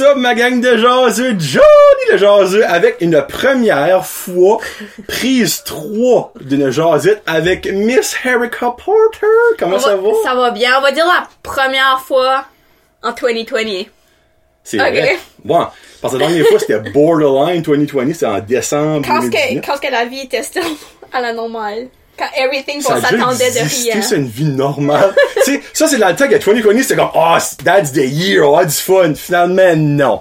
Up, ma gang de jaseux? Johnny le jaseux avec une première fois prise 3 d'une jasette avec Miss Erica Porter. Comment ça va? Ça va bien. On va dire la première fois en 2020. C'est Ok. vrai. Bon, parce que la dernière fois, c'était Borderline 2020, c'était en décembre Quand, que, 2019. quand que la vie était still à la normale. Quand everything, Ça on a déjà s'attendait de existé, rien. c'est une vie normale. tu sais, ça, c'est dans le temps que 2020, c'était comme, oh, that's the year, on a du fun. Finalement, non.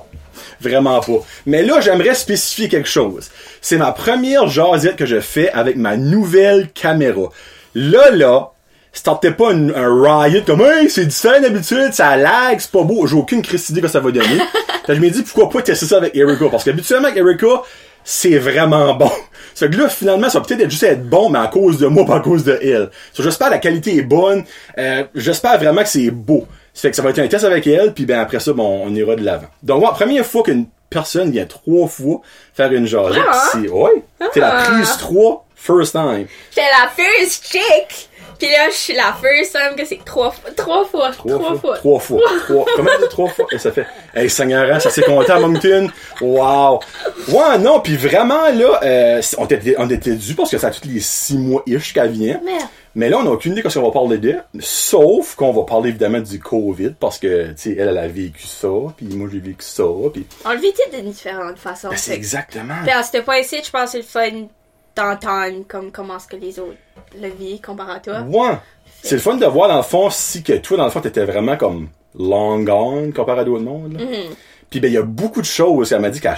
Vraiment pas. Mais là, j'aimerais spécifier quelque chose. C'est ma première jasette que je fais avec ma nouvelle caméra. Là, là, startez pas un, un riot comme, hey, c'est différent d'habitude, ça lag, c'est pas beau. J'ai aucune crise idée que ça va donner. Fait je me dis, pourquoi pas tester ça avec Erika? Parce qu'habituellement, avec Erika, c'est vraiment bon. Ce que là, finalement, ça va peut-être être juste être bon, mais à cause de moi, pas à cause de elle. So, j'espère que la qualité est bonne. Euh, j'espère vraiment que c'est beau. Ça fait que ça va être un test avec elle, puis ben après ça, bon, on ira de l'avant. Donc, ouais, première fois qu'une personne vient trois fois faire une jasette, Ah. c'est, ouais, c'est la Ah. prise 3, first time. J'étais la first chick. Puis là, je suis la first time que c'est trois fois. Trois fois. Trois, fois. Trois fois. Trois. Comment ça trois fois? Et ça fait, hey, Seigneur, ça s'est compté à Moncton. Wow. Ouais, non, puis vraiment, là, euh, on était, on était dû parce que ça a tous les six mois-ish qu'elle vient. Merde. Mais là, on n'a aucune idée de ce qu'on va parler de. Sauf qu'on va parler évidemment du COVID parce que, tu sais, elle, elle a vécu ça, puis moi, j'ai vécu ça, puis On le vit de différentes façons. Ben, c'est exactement. Puis à ce point-ci, je pense que c'est le fun d'entendre comme comment est-ce que les autres le vivent comparé à toi. Ouais. C'est le fun de voir, dans le fond, si que toi, dans le fond, t'étais vraiment comme long gone comparé à d'autres mondes. Mm-hmm. Puis ben, il y a beaucoup de choses qu'elle m'a dit qu'elle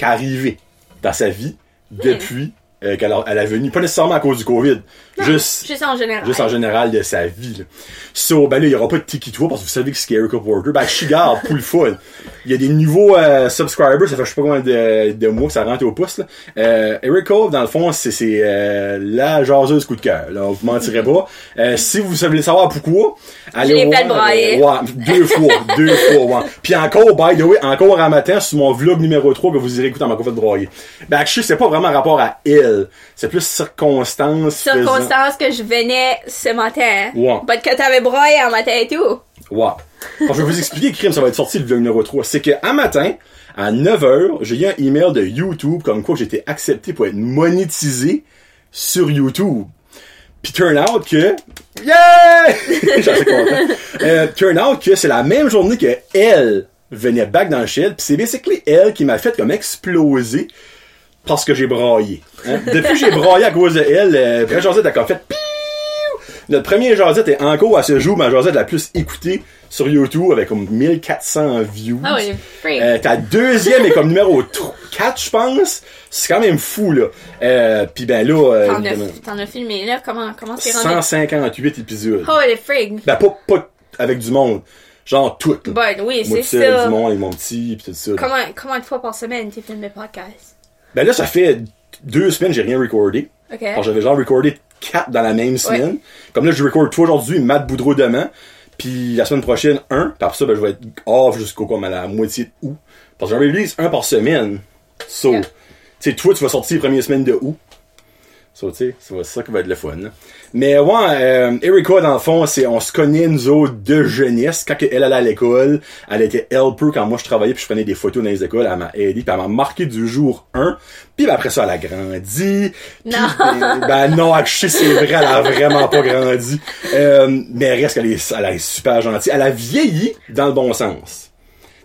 arrivait dans sa vie depuis euh, qu'elle a, elle a venu, pas nécessairement à cause du COVID, juste, Juste en général. juste en général de sa vie. Là. So, ben là, il y aura pas de tiki toi parce que vous savez que c'est Erika Porter. Ben, je suis garde pour le fun. Il y a des nouveaux euh, subscribers, ça fait je sais pas combien de, de mois que ça rentre au pouce. Là. Euh, dans le fond, c'est c'est, euh, la jaseuse coup de cœur. Là, vous mentirez pas. Euh, si vous voulez savoir pourquoi, allez voir, euh, ouais, deux fois, deux fois, ouais. Puis encore, by the way, encore un matin, sur mon vlog numéro 3 que vous irez écouter en ma fait broyer. Ben, je sais, c'est pas vraiment rapport à elle. C'est plus circonstance. faisant- Circonstance que je venais ce matin. Ouais. But que t'avais broyé en matin et tout. Ouais. Alors, je vais vous expliquer, crime, ça va être sorti le vlog numéro 3. C'est que, un matin, à 9h, j'ai eu un email de YouTube comme quoi j'étais accepté pour être monétisé sur YouTube. Puis turn out que, yeah! Assez content. Euh, turn out que c'est la même journée que elle venait back dans le shed, puis c'est basically elle qui m'a fait comme exploser parce que j'ai braillé. Hein? Depuis que j'ai braillé à cause de elle, euh, vraie Josette a comme fait piou! Notre premier Josette est encore à ce jour ma Josette la plus écoutée sur YouTube avec comme 1400 views. Ah oui. Euh, ta deuxième est comme numéro 4, je pense. C'est quand même fou, là. Euh, Puis ben là, euh, T'en as, filmé là, comment, comment c'est rendu? 158 épisodes. Oh, les frig. Ben pas, pas avec du monde. Genre tout. Bon, oui, c'est ça. du monde avec mon petit, pis tout ça. Comment, comment de fois par semaine tu filmes le podcast? Ben là, ça fait deux semaines j'ai rien recordé. Alors, j'avais genre recordé quatre dans la même semaine. Comme là, je record toi aujourd'hui, Matt Boudreau demain. Puis la semaine prochaine, un. Puis après ça, ben, je vais être off jusqu'au comme à la moitié de août. Parce que j'en release un par semaine. So, Yeah. tu sais, toi, tu vas sortir les premières semaines de août. So, tu sais, c'est ça qui va être le fun. Mais ouais, euh, Erika, dans le fond, c'est, on se connaît, nous autres, de jeunesse. Quand elle allait à l'école, elle était helper quand moi je travaillais puis je prenais des photos dans les écoles. Elle m'a aidé puis elle m'a marqué du jour 1. Puis ben, après ça, elle a grandi. Puis, Non. Ben, ben non, je sais, c'est vrai, elle a vraiment pas grandi. Euh, mais elle reste qu'elle est, elle est super gentille. Elle a vieilli dans le bon sens.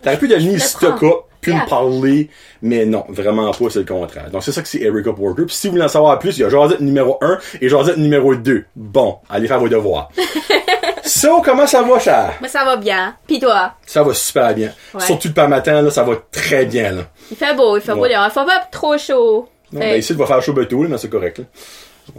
T'aurais pu devenir le puis Yeah. me parler, mais non, vraiment pas, c'est le contraire. Donc c'est ça que c'est Erika Porter. Puis si vous voulez en savoir plus, il y a Josette numéro 1 et Josette numéro 2. Bon, allez faire vos devoirs. so, comment ça va, cher? Mais ça va bien. Pis toi? Ça va super bien. Ouais. Surtout le pas matin, là, ça va très bien, là. Il fait beau, il fait beau dehors. Il faut pas trop chaud. Non, Fait- ben, ici, il va faire chaud là, mais c'est correct, là.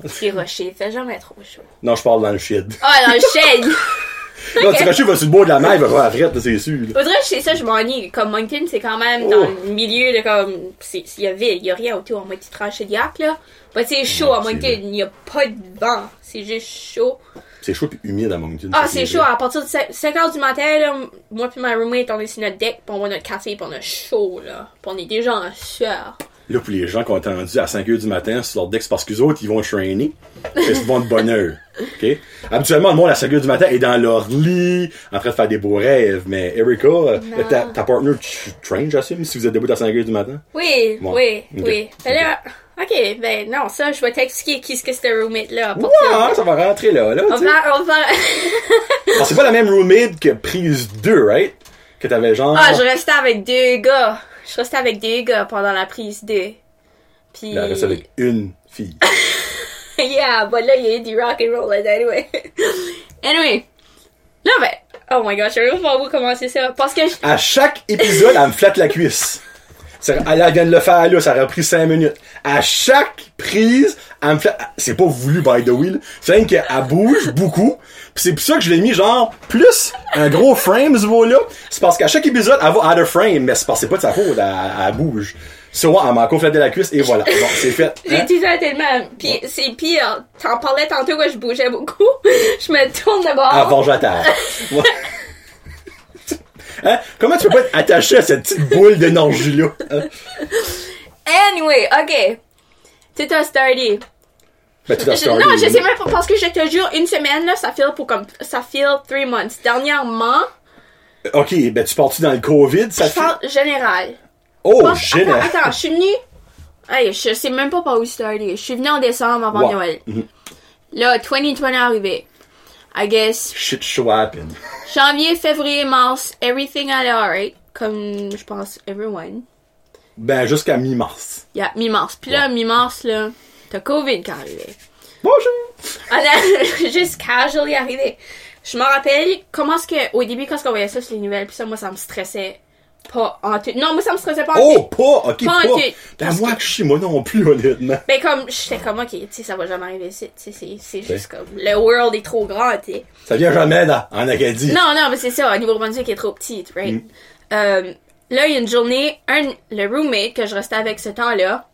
C'est rocher, il fait jamais trop chaud. Non, je parle dans le shed. Ah, dans le shade! Là, va sur le bord de la mer, il va faire frette, là, c'est sûr, là. Faudrait que chez ça, je m'ennuie. Comme Moncton, c'est quand même Oh. dans le milieu de comme. c'est- Il y a ville, il y a rien autour, à moins que tu tranches de yak, là. Mais c'est chaud à c'est Moncton, vrai. il n'y a pas de vent. C'est juste chaud. C'est chaud puis humide à Moncton. Ah, ça, c'est chaud. vrai. À partir de 5 heures du matin, là, moi puis ma roommate, on est sur notre deck, puis on voit notre café, puis on a chaud, là. Puis on est déjà en sueur. Là, pour les gens qui ont attendu à 5 h du matin sur leur deck, c'est parce qu'eux autres, ils vont trainer. Ils vont de bonne heure. OK? Habituellement, le monde à 5 h du matin est dans leur lit, en train de faire des beaux rêves. Mais Erika, ta, ta partner, tu train, j'assume, si vous êtes debout à 5 h du matin? Oui, Bon. oui, Ok. oui. Ben ok, ben non, ça, je vais t'expliquer qui ce que c'était roommate-là. Ouais, ça. ça va rentrer là, là, On va, on va... Alors, c'est pas la même roommate que prise 2, right? Que t'avais genre... Ah, je restais avec deux gars. Je restais avec deux gars pendant la prise 2. Puis... Là, reste avec une fille. yeah, but là, il y a eu du rock and roll, là, anyway. anyway. Là, ben... Oh my gosh, je sais même pas où commencer ça. Parce que... je- À chaque épisode, elle me flatte la cuisse. Elle vient de le faire là, ça aurait pris 5 minutes. À chaque prise, elle me flatte... C'est pas voulu, by the way. C'est qu'elle bouge beaucoup. Puis c'est pour ça que je l'ai mis genre plus un gros frame ce mot-là. C'est parce qu'à chaque épisode, elle va out of frame, mais c'est parce que c'est pas de sa faute, elle, elle bouge. So, ouais, elle m'a flatté la cuisse et voilà. Bon, c'est fait. J'ai Hein? ça tellement. Puis c'est pire. T'en parlais tantôt que je bougeais beaucoup. je me tourne de bord. Avant à terre. Ouais. Hein? Comment tu peux pas être attaché à cette petite boule d'énergie-là? Hein? Anyway, ok. Tout a starté. Ben, tu Je- non, je sais même pas, parce que je te jure, une semaine, là, ça file pour comme, ça file three months. Dernièrement, Ok, ben tu pars-tu dans le COVID? Ça je parle général. Oh, Pense- génial! Attends, attends, je suis venue. Hey, je sais même pas par où starter. Je suis venue en décembre avant. Noël. Mhm. Là, 2020 est arrivé. I guess, Shit show happen. janvier, février, mars, everything allait alright. Comme, je pense, everyone. Ben, jusqu'à mi-mars. Yeah, mi-mars. Puis là, mi-mars, là, t'as COVID qui est arrivé. Bonjour! Ah non, juste casually arrivé. Je me rappelle comment est-ce que, au début, quand on voyait ça sur les nouvelles, puis ça, moi, ça me stressait pas en tout. Non, moi, ça me stressait pas en Oh, tout. pas! Ok, Pas en tout. Ben, moi, je suis, moi non plus, honnêtement. Ben, comme, j'étais comme, ok, tu sais, ça va jamais arriver ici. Tu sais, c'est- juste comme, le world est trop grand, tu sais. Ça vient jamais dans, en Acadie. Non, non, mais c'est ça, au Nouveau-Brunswick est trop petit, right? Mm. Euh, là, il y a une journée, un, le roommate que je restais avec ce temps-là,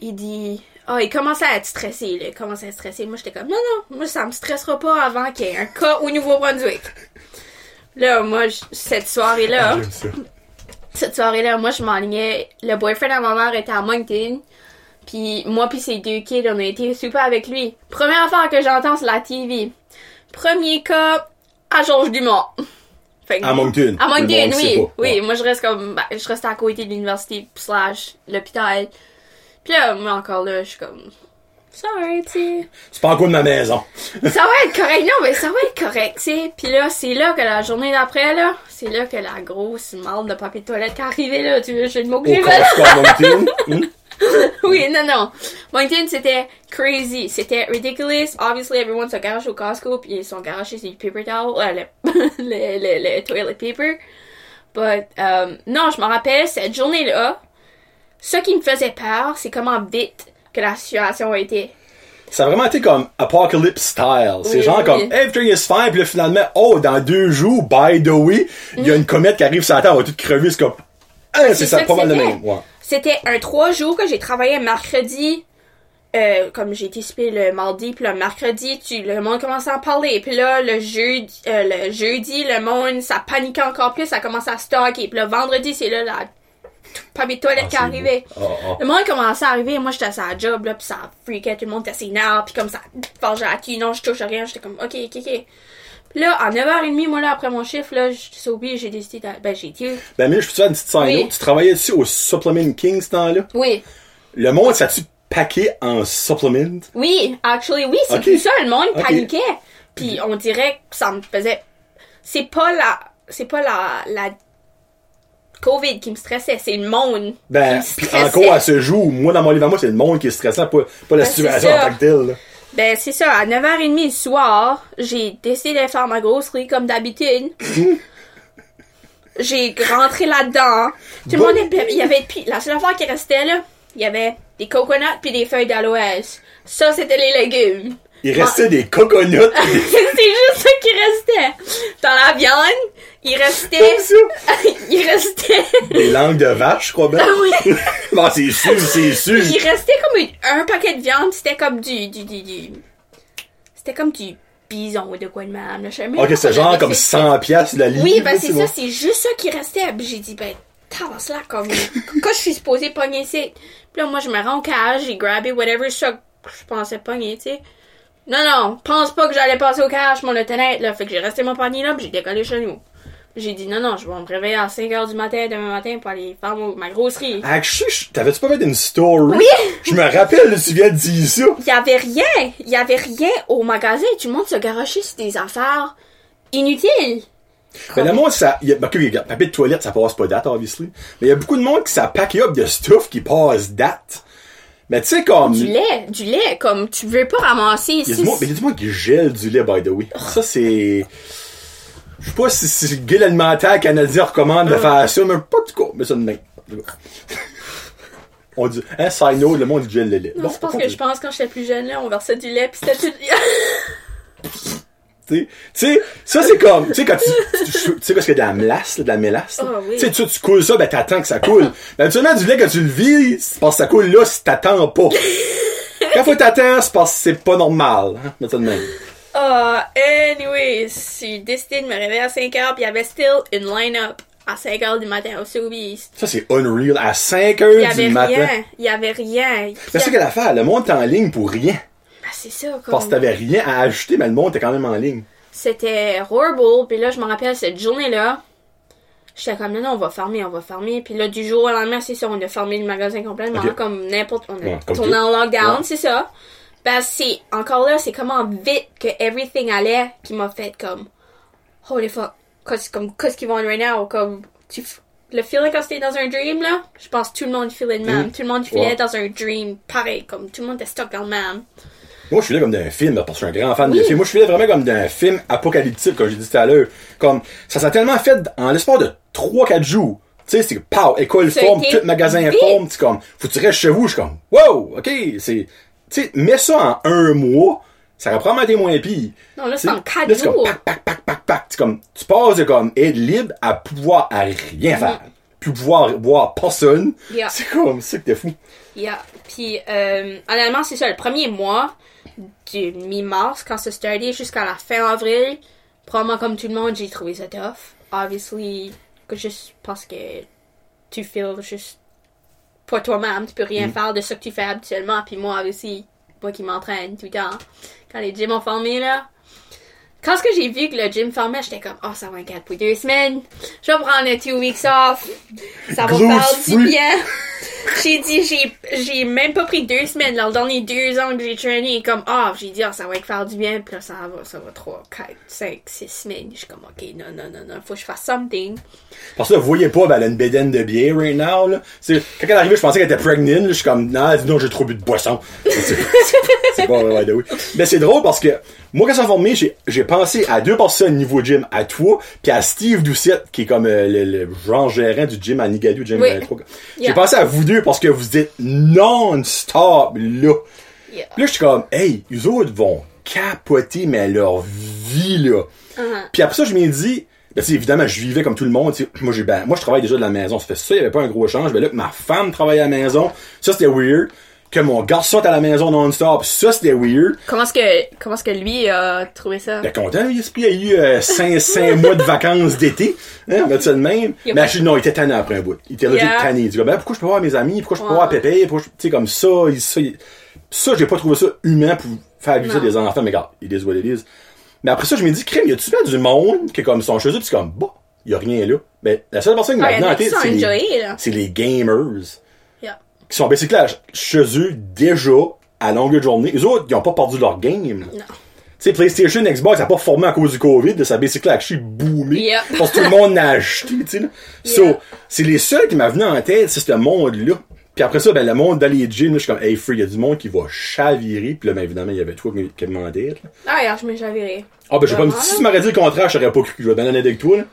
il dit ah il commençait à être stressé là. il commençait à être stressé moi j'étais comme non non moi ça me stressera pas avant qu'il y ait un cas au Nouveau-Brunswick là moi je- cette soirée là J'aime ça. cette soirée là moi je m'enlignais le boyfriend à ma mère était à Moncton puis moi puis ses deux kids on a été super avec lui première affaire que j'entends c'est la TV premier cas à Georges Dumont Fait que- À Moncton. à Moncton, oui. Oui, Ouais. moi je reste comme. ben, je reste à côté de l'université slash l'hôpital. Puis là, moi encore là, je suis comme. Sorry, tu sais. C'est pas encore de ma maison. Ça va être correct. Non, mais ça va être correct, tu sais. Puis là, c'est là que la journée d'après, là, c'est là que la grosse marde de papier de toilette qui est arrivée, là. Tu veux, j'ai le mot que j'ai. Hum? Oui, non, non. Moncton, c'était crazy. C'était ridiculous. Obviously, everyone se garage au Costco, puis ils sont garagés sur du paper towel, euh, le, le, le, le toilet paper. But, um, non, je me rappelle, cette journée-là, ce qui me faisait peur, c'est comment vite que la situation a été. Ça a vraiment été comme Apocalypse style. C'est Oui, genre oui. comme everything is fine, puis là finalement, oh, dans deux jours, by the way, il y a une comète qui arrive sur la Terre, on va tout crever, c'est comme. Hein, c'est ça, pas mal de même. Ouais. C'était un trois jours que j'ai travaillé mercredi. Euh, comme j'ai été spé le mardi, puis le mercredi, tu, le monde commençait à en parler. Puis là, le jeudi, euh, le jeudi, le monde, ça paniquait encore plus, ça commençait à stocker. Puis le vendredi, c'est là la papier de toilette Ah, qui. Ah, ah. Le monde commençait à arriver, moi j'étais à sa job, là, puis ça freakait, tout le monde était sénard, puis comme ça forgeait à qui, non, je touche à rien, j'étais comme, ok, ok, ok. Puis là, à 9h30, moi, là, après mon chiffre, là, j'étais sauvé, j'ai décidé de... Ben, j'ai été... Ben, mais je peux te faire une petite scène. Oui. Tu travaillais dessus au Supplement King ce temps-là? Oui, Le monde, ça tu paqué en supplement? oui, actually, oui, c'est plus ça, le monde Ok. paniquait. Puis on dirait que ça me faisait... C'est pas la... C'est pas la... la... COVID qui me stressait, c'est le monde Ben, qui me encore à ce jour, moi, dans mon livre à moi, c'est le monde qui est stressant, pas, pas la Ben, situation en tant que telle. là. Ben, c'est ça, à 9h30 le soir, j'ai décidé de faire ma grosserie comme d'habitude. j'ai rentré là-dedans. Tout le monde était, il y avait, puis la seule affaire qui restait là, il y avait des coconuts puis des feuilles d'aloès. Ça, c'était les légumes. Il restait des coconuts. c'est juste ça qui restait. Dans la viande, il restait, il restait, des langues de vache, je crois bien. Ah oui. bon, c'est sûr, c'est sûr. il restait comme une- un paquet de viande, c'était comme du, du, du, du- c'était comme du bison ou de quoi de même. Ok, c'est genre comme appelle ça. 100 piastres la livre. Oui, ben c'est ça, c'est juste ça qui restait. J'ai dit, ben, tabasse là, comme, quand je suis supposée pogner ici. Puis là, moi, je me rends au cage, j'ai grabé whatever ça je pensais pogner, tu sais. Non, non, pense pas que j'allais passer au cash, mon honnête, là. Fait que j'ai resté mon panier là, puis j'ai décollé chez nous. J'ai dit, non, non, je vais me réveiller à 5 h du matin demain matin pour aller faire mon- ma grosserie. Je- t'avais-tu pas fait une story? Oui! Je me rappelle, là, tu viens de dire ça. Il y avait rien, il y avait rien au magasin. Tout le monde se garochait sur des affaires inutiles. Mais le monde, ça, y a, ok, regarde, papier de toilette, ça passe pas date, obviously. Mais il y a beaucoup de monde qui ça pack up de stuff qui passe date. Mais tu sais, comme. Du lait, du lait, comme tu veux pas ramasser Il y a ici. du monde, mais il y a du monde qui gèle du lait, by the way. Ça, c'est. Je sais pas si, si le guide alimentaire canadien recommande de faire ça, mais pas du coup. Mais ça cas. On dit, hein, side note, le monde gèle le lait. Non, Bon, c'est parce que je pense que quand j'étais plus jeune, là, on versait du lait, pis c'était tout... Tu sais, ça c'est comme, tu sais, quand tu, tu, sais, parce y a de la mélasse, là, de la mélasse. oui. Tu sais, tu, coules ça, ben t'attends que ça coule. Mais habituellement, du lait, quand tu le vis, parce que ça coule là si t'attends pas. quand faut t'attendre, c'est parce que c'est pas normal, hein, de même. Ah, anyway, j'ai décidé de me réveiller à 5 heures, pis il y avait still une line-up à 5 heures du matin au Sobeys. Ça, c'est unreal. À 5 Il y heures avait du matin. rien, il y avait rien. Puis, C'est ça qu'elle a fait. Le monde est en ligne pour rien. Ah, c'est ça, comme... Parce que t'avais rien à ajouter, mais le monde était quand même en ligne. C'était horrible. Puis là, je me rappelle cette journée-là. J'étais comme, non, on va fermer, on va fermer. Puis là, du jour au lendemain, c'est ça, on a fermé le magasin complètement, comme n'importe... On a tourné en lockdown, Ouais. c'est ça. Que c'est, encore là, c'est comment vite que everything allait qui m'a fait comme, holy fuck, qu'est-ce comme, qu'est-ce qu'ils vont right now? Comme, tu, le feeling quand c'était dans un dream, là, je pense que tout le monde filait le même. Mhm. Tout le monde filait Ouais. dans un dream, pareil, comme tout le monde était stuck dans le même. Moi, je suis là comme d'un film, parce que je suis un grand fan de Oui. film. Moi, je suis là vraiment comme d'un film apocalyptique, comme j'ai dit tout à l'heure. Comme, ça s'est tellement fait en l'espace de 3-4 jours. Tu sais, c'est que, pow, école forme, été tout magasin forme, tu comme, faut que tu restes chez vous, je suis comme, wow, ok, c'est, tu sais, mets ça en un mois, ça va probablement être moins pire. Non, là, c'est en 4 là, c'est comme jours. pac, pac, pac, pac, pac. C'est comme, tu passes de comme être libre à pouvoir à rien faire. Puis pouvoir voir personne. Mm. Yeah. C'est comme ça que t'es fou. Yeah. Puis, euh, honnêtement, c'est ça, le premier mois du mi-mars, quand ça startait jusqu'à la fin avril, probablement comme tout le monde, j'ai trouvé ça tough. Obviously, que juste parce que tu feels juste pas toi-même, tu peux rien faire de ce que tu fais habituellement. Puis moi aussi, moi qui m'entraîne tout le temps, quand les gyms ont fermé, là. Quand ce que j'ai vu que le gym fermait, j'étais comme, oh, ça va être pour deux semaines. Je vais prendre un two weeks off. Ça va Gluten faire du bien. J'ai dit, j'ai, j'ai même pas pris deux semaines. Dans les deux ans que j'ai traîné, comme, ah, j'ai dit, ah, ça va être faire du bien. Puis là, ça va, ça va trois, quatre, cinq, six semaines. Je suis comme, ok, non, non, non, non, faut que je fasse something. Parce que là, vous voyez pas, ben, elle a une bédaine de bière right now, là. C'est, quand elle est arrivée, je pensais qu'elle était pregnant. Je suis comme, non, elle dit non, j'ai trop bu de boisson. c'est pas oui. Mais c'est drôle parce que, moi, quand ça formé, j'ai, j'ai pensé à deux personnes niveau gym, à toi, puis à Steve Doucette, qui est comme euh, le, le genre gérant du gym à Nigadou, gym Oui. 23. J'ai Yeah. pensé à vous deux parce que vous êtes non-stop là. Yeah. Puis là, je suis comme, hey, les autres vont capoter, mais leur vie, là. Uh-huh. Puis après ça, je m'ai dit, ben, évidemment, je vivais comme tout le monde. Moi, j'ai, ben, moi, je travaille déjà de la maison. Ça fait ça, il y avait pas un gros change. Ben là, que ma femme travaille à la maison. Ça, c'était weird. Que mon garçon est à la maison non-stop. Ça, c'était weird. Comment est-ce que, comment est-ce que lui a trouvé ça? Ben, content, il a eu euh, cinq, cinq mois de vacances d'été. Hein, on va dire ça de même. Il Mais pas- je non, il était tanné après un bout. Il était Yeah. tanné. Il dit, ben, pourquoi je peux voir mes amis? Pourquoi je peux pas Ouais. voir Pépé? Pourquoi je- Tu sais, comme ça, il, ça, il- ça, j'ai pas trouvé ça humain pour faire abuser des enfants. Mais regarde, it is what it is. Mais après ça, je me dis, crème, y a-tu bien du monde qui est comme son chez eux pis c'est comme, bah, y a rien là. Ben, la seule personne qui m'a il sont là. c'est les gamers. Qui sont basically à- chez eux déjà à longueur de journée. Les autres, ils ont pas perdu leur game. Non. Tu sais, PlayStation, Xbox, ça a pas formé à cause du COVID, ça a basically actually boomé. Yep. Parce que tout le monde l'a acheté, tu sais, là. So, c'est les seuls qui m'ont venu en tête, c'est ce monde-là. Puis après ça, ben, le monde dans les gyms, je suis comme, hey, free, il y a du monde qui va chavirer. Puis là, ben, évidemment, il y avait toi qui demandait, là. Ah, hier, je me chavirais. Ah, ben, j'ai pas, Vraiment, si tu m'aurais dit le contraire, je serais pas cru. Je vais donner avec toi, là.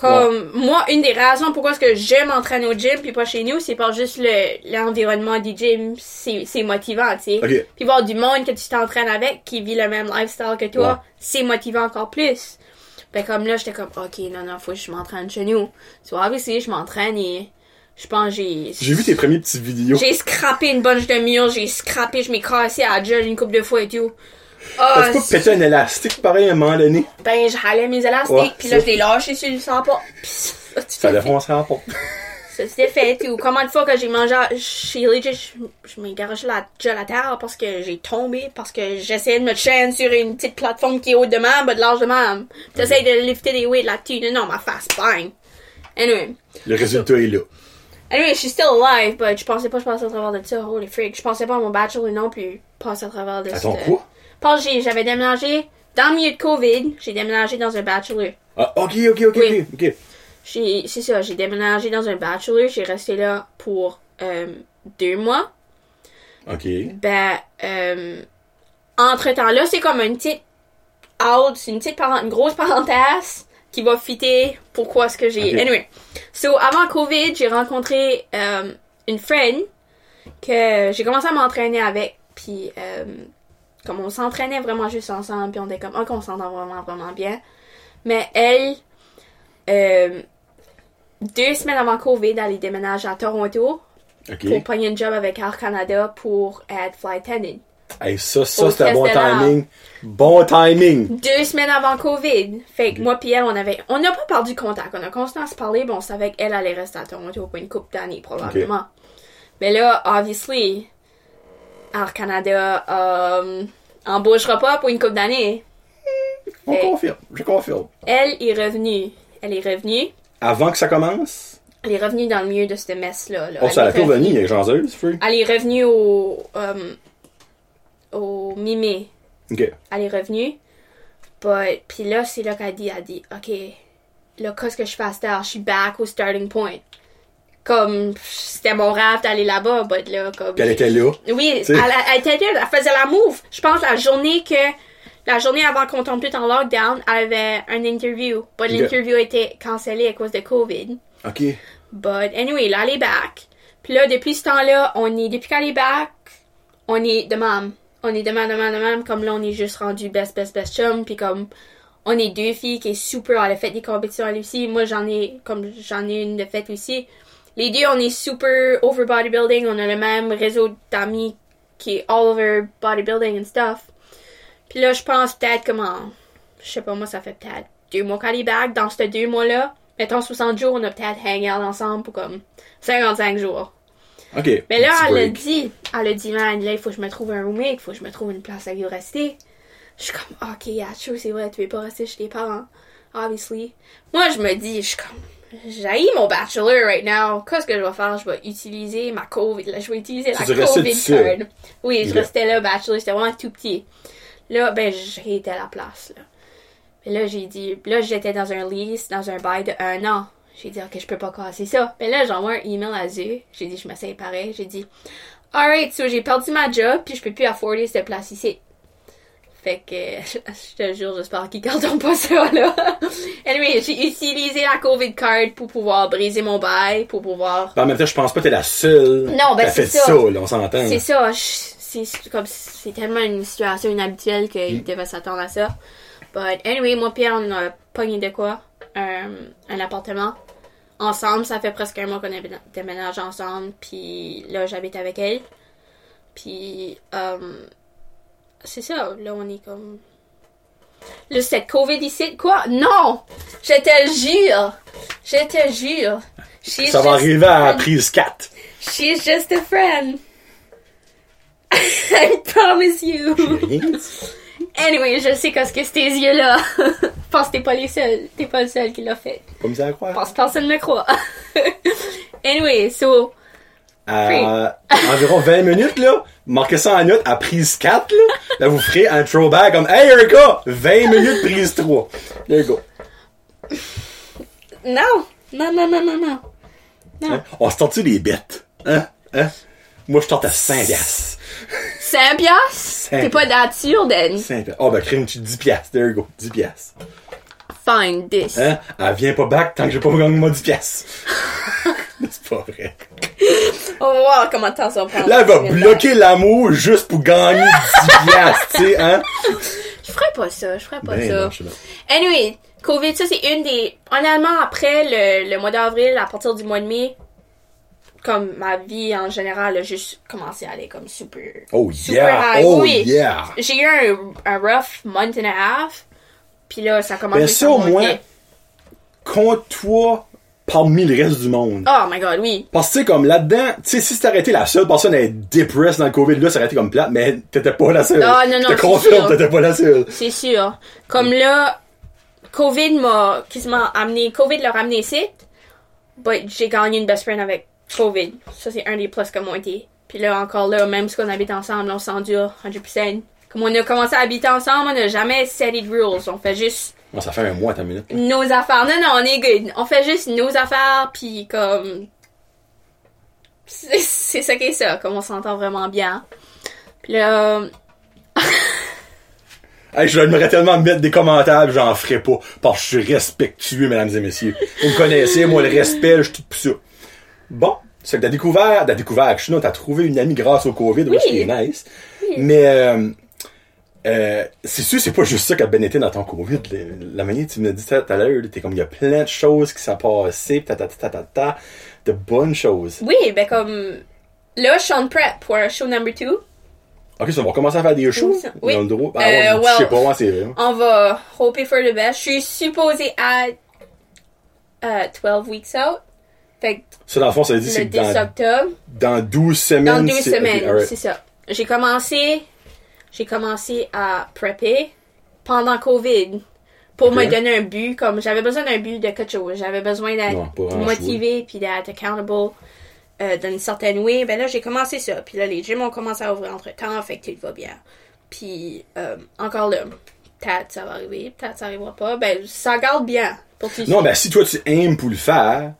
Comme, moi, une des raisons pourquoi est-ce que je m'entraîne au gym puis pas chez nous, c'est pas juste le, l'environnement du gym, c'est, c'est motivant, tu sais. Ok. Puis voir du monde que tu t'entraînes avec qui vit le même lifestyle que toi, Ouais. c'est motivant encore plus. Ben, comme là, j'étais comme, ok, non, non, faut que je m'entraîne chez nous. Tu vois, obviously, je m'entraîne et je pense que j'ai, J'ai vu tes premières petites vidéos. j'ai scrappé une bunch de murs, j'ai scrappé, je m'ai cassé à la gueule une couple de fois et tout. Ah, T'as pas pété un élastique pareil à un moment donné? ben, je râlais mes élastiques, Ouais, puis là, je l'ai lâché sur le sang pas. Ça, défoncerait en porte. Ça c'était fait. Ou combien de fois que j'ai mangé, j'ai legit, je, je garagé la, déjà la terre parce que j'ai tombé, parce que j'essayais de me chaîner sur une petite plateforme qui est haute de même, mais de large de même. T'essayes de lifter des weights là-dessus. Non, ma face, bang. Anyway. Le résultat est là. Anyway, je suis still alive, but je pensais pas que je passais à travers de ça. Holy freak. Je pensais pas à mon bachelor non plus. Passer à travers de À ça. ton quoi? Parce que j'ai- j'avais déménagé dans le milieu de COVID. J'ai déménagé dans un bachelor. Ah, ok, ok, ok, Oui. ok, c'est ça, j'ai déménagé dans un bachelor. J'ai resté là pour euh, deux mois. Ok. Ben, euh, entre temps là, c'est comme une petite out, c'est une petite parent- une grosse parenthèse qui va fitter pourquoi ce que j'ai. Ok. Anyway, so avant Covid, j'ai rencontré euh, une friend que j'ai commencé à m'entraîner avec, puis euh, comme on s'entraînait vraiment juste ensemble, puis on était comme, ok, on s'entend vraiment vraiment bien. Mais elle, euh, deux semaines avant Covid, elle est déménagée à Toronto pour pogner un job avec Air Canada pour être flight attendant. Hey, ça, ça, c'était un bon timing. Bon timing. Deux semaines avant Covid. Fait que moi pis elle, on avait, on n'a pas perdu contact. On a à se parler, bon, on savait qu'elle allait rester à Toronto pour une couple d'années, probablement. Mais là, obviously, Air Canada, euh, embauchera pas pour une couple d'années. On Fait- confirme. Je confirme. Elle est revenue. Elle est revenue. Avant que ça commence, Elle est revenue dans le milieu de cette messe-là. là. oh, Elle ça est a tout revenue- venu, il est chanceuse, Free. Elle est revenue au, euh, au mi-mai. Ok. elle est revenue. But, puis là, c'est là qu'elle dit, elle dit, OK, là, qu'est-ce que je fais à? Je suis back au starting point. Comme, c'était mon rêve d'aller là-bas, but là, comme... Qu'elle était là. Oui, elle, elle était là, elle faisait la move. Je pense la journée que, la journée avant qu'on tombe tout en lockdown, elle avait un interview. But l'interview était cancellée à cause de COVID. Ok. But anyway, là, elle est back. Puis là, depuis ce temps-là, on est, depuis qu'elle est back, on est de même. On est de même, de même, de même. Comme là, on est juste rendu best, best, best chum. Puis comme, on est deux filles qui est super. Elle a fait des compétitions elle aussi. Moi, j'en ai, comme j'en ai une de faite aussi. Les deux, on est super over bodybuilding. On a le même réseau d'amis qui est all over bodybuilding and stuff. Puis là, je pense peut-être comment, je sais pas moi, ça fait peut-être deux mois qu'elle est back. Dans ces deux mois-là, mettons 60 jours, on a peut-être hang out ensemble pour comme 55 jours. Ok. Mais là, elle a break. dit, elle a dit, man, là, il faut que je me trouve un roommate, il faut que je me trouve une place à y rester. Je suis comme, ok, yeah, true, c'est vrai, tu veux pas rester chez tes parents, obviously. Moi, je me dis, je suis comme, j'ai mon bachelor right now. Qu'est-ce que je vais faire? Je vais utiliser ma COVID, là, je vais utiliser la COVID card. Oui, je restais là, bachelor, c'était vraiment tout petit. Là, ben, j'ai été à la place, là. Mais là, j'ai dit, là, j'étais dans un lease, dans un bail de un an. J'ai dit, ok, je peux pas casser ça. Mais là, j'envoie un email à Zé. J'ai dit, je me séparais. J'ai dit, alright, so j'ai perdu ma job, puis je peux plus afforder cette place ici. Fait que, je te jure, j'espère qu'ils garderont pas ça, là. anyway, j'ai utilisé la COVID card pour pouvoir briser mon bail, pour pouvoir En même temps, je pense pas que t'es la seule. Non, ben, qui a c'est fait ça. là, on s'entend. C'est ça, c'est comme c'est tellement une situation inhabituelle qu'il devait s'attendre à ça. But anyway, moi Pierre, on a pogné de quoi? Un, un appartement. Ensemble, ça fait presque un mois qu'on a déménagé ensemble, puis là j'habite avec elle. Puis euh, c'est ça, là on est comme Là, cette COVID ici, quoi? Non! Je te jure! Je te jure! She's Ça va just arriver à a la friend. prise 4. She's just a friend. I promise you. Anyway, je sais qu'est-ce que c'est tes yeux-là. Pense que t'es pas les seuls. T'es pas le seul qui l'a fait. Pas misère à croire. Pense que personne ne me croit. anyway, so, À environ 20 minutes, là, marquez ça en note à prise 4, là. Là, vous ferez un throwback comme Hey Erika, 20 minutes prise 3. There you go. non! Non, non, non, non, non. Non. Hein? On se tente-tu des bêtes? Hein? Hein? Moi, je tente à 5 piastres. 5 piastres? T'es pas nature, then. 5 piastres. Oh, ben, crime, tu 10 piastres. There you go. 10 piastres. Find this. Hein? Elle vient pas back tant que j'ai pas gagné moi 10 piastres. C'est pas vrai. On va voir comment temps ça va prendre. Là, elle va bloquer l'amour juste pour gagner 10 piastres, tu sais, hein? Je ferais pas ça, je ferais pas Ben, ça. non, je. Anyway, COVID, ça c'est une des. Honnêtement, après le, le mois d'avril, à partir du mois de mai, comme ma vie en général a juste commencé à aller comme super. Oh super yeah! high. Oh Oui. yeah! J'ai eu un, un rough month and a half, puis là ça commence Ben, à ça, au moins, Compte-toi parmi le reste du monde. Oh my god, oui. Parce que, tu sais, comme là-dedans, tu sais, si t'aurais été la seule personne à être depressed dans le COVID, là, ça aurait été comme plate, mais t'étais pas la seule. Ah, non, non, Je te c'est confirme, sûr. t'étais pas la seule. C'est sûr. Comme là, COVID m'a quasiment amené, COVID l'a ramené ici, but j'ai gagné une best friend avec COVID. Ça, c'est un des plus que moi été. Puis là, encore là, même si on habite ensemble, on s'endure 100%. Comme on a commencé à habiter ensemble, on n'a jamais set de rules. On fait juste Bon, ça fait un mois, ta minute. nos affaires. Non, non, on est good. On fait juste nos affaires, puis comme... C'est c'est ça qui est ça, comme on s'entend vraiment bien. Puis là... Hey, j'aimerais tellement me mettre des commentaires, j'en ferais pas. Parce que je suis respectueux, mesdames et messieurs. Vous me connaissez, moi, le respect, je suis tout ça. Bon. C'est que t'as découvert, t'as découvert, sinon t'as trouvé une amie grâce au COVID, oui. qui est nice. Mais, euh, euh, c'est sûr, c'est pas juste ça qui a bien été dans ton COVID. La manière que tu me dit ça tout à l'heure, t'es comme, il y a plein de choses qui sont passées, ta ta ta ta ta ta, de bonnes choses. Oui, ben comme... Là, je suis en prep pour un show number 2. Ok, ça, on va commencer à faire des shows. Oui. Dans le droit. Ah, Euh, Je sais pas, ouais, c'est vrai. On va hoper for the best. Je suis supposée à euh, 12 weeks out. Fait que Ça, dans le fond, ça veut dire c'est 10 que dans, octobre. dans 12 semaines. Dans 12 c'est- semaines, c'est ça. J'ai commencé, j'ai commencé à prepper pendant COVID pour me donner un but. Comme j'avais besoin d'un but de quelque chose. J'avais besoin d'être motivé puis d'être accountable euh, d'une certaine way. Ben là, j'ai commencé ça. Puis là, les gyms ont commencé à ouvrir entre temps, fait que tout va bien. Puis euh, encore là, peut-être ça va arriver, peut-être ça arrivera pas. Ben ça garde bien pour Non, ben si toi tu aimes pour le faire,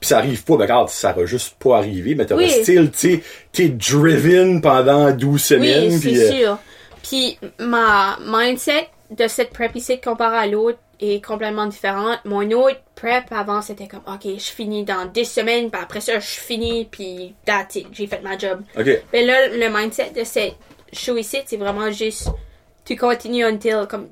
pis ça arrive pas, ben regarde, ça va juste pas arriver, mais t'auras Oui. style, tu t'es driven pendant 12 semaines, Oui, pis c'est euh, sûr. Puis ma mindset de cette prep ici comparé à l'autre est complètement différente. Mon autre prep avant c'était comme ok, je finis dans 10 semaines, puis après ça je finis, puis that's it, j'ai fait ma job. ok. Mais là, le mindset de cette show ici, c'est vraiment juste tu continues until comme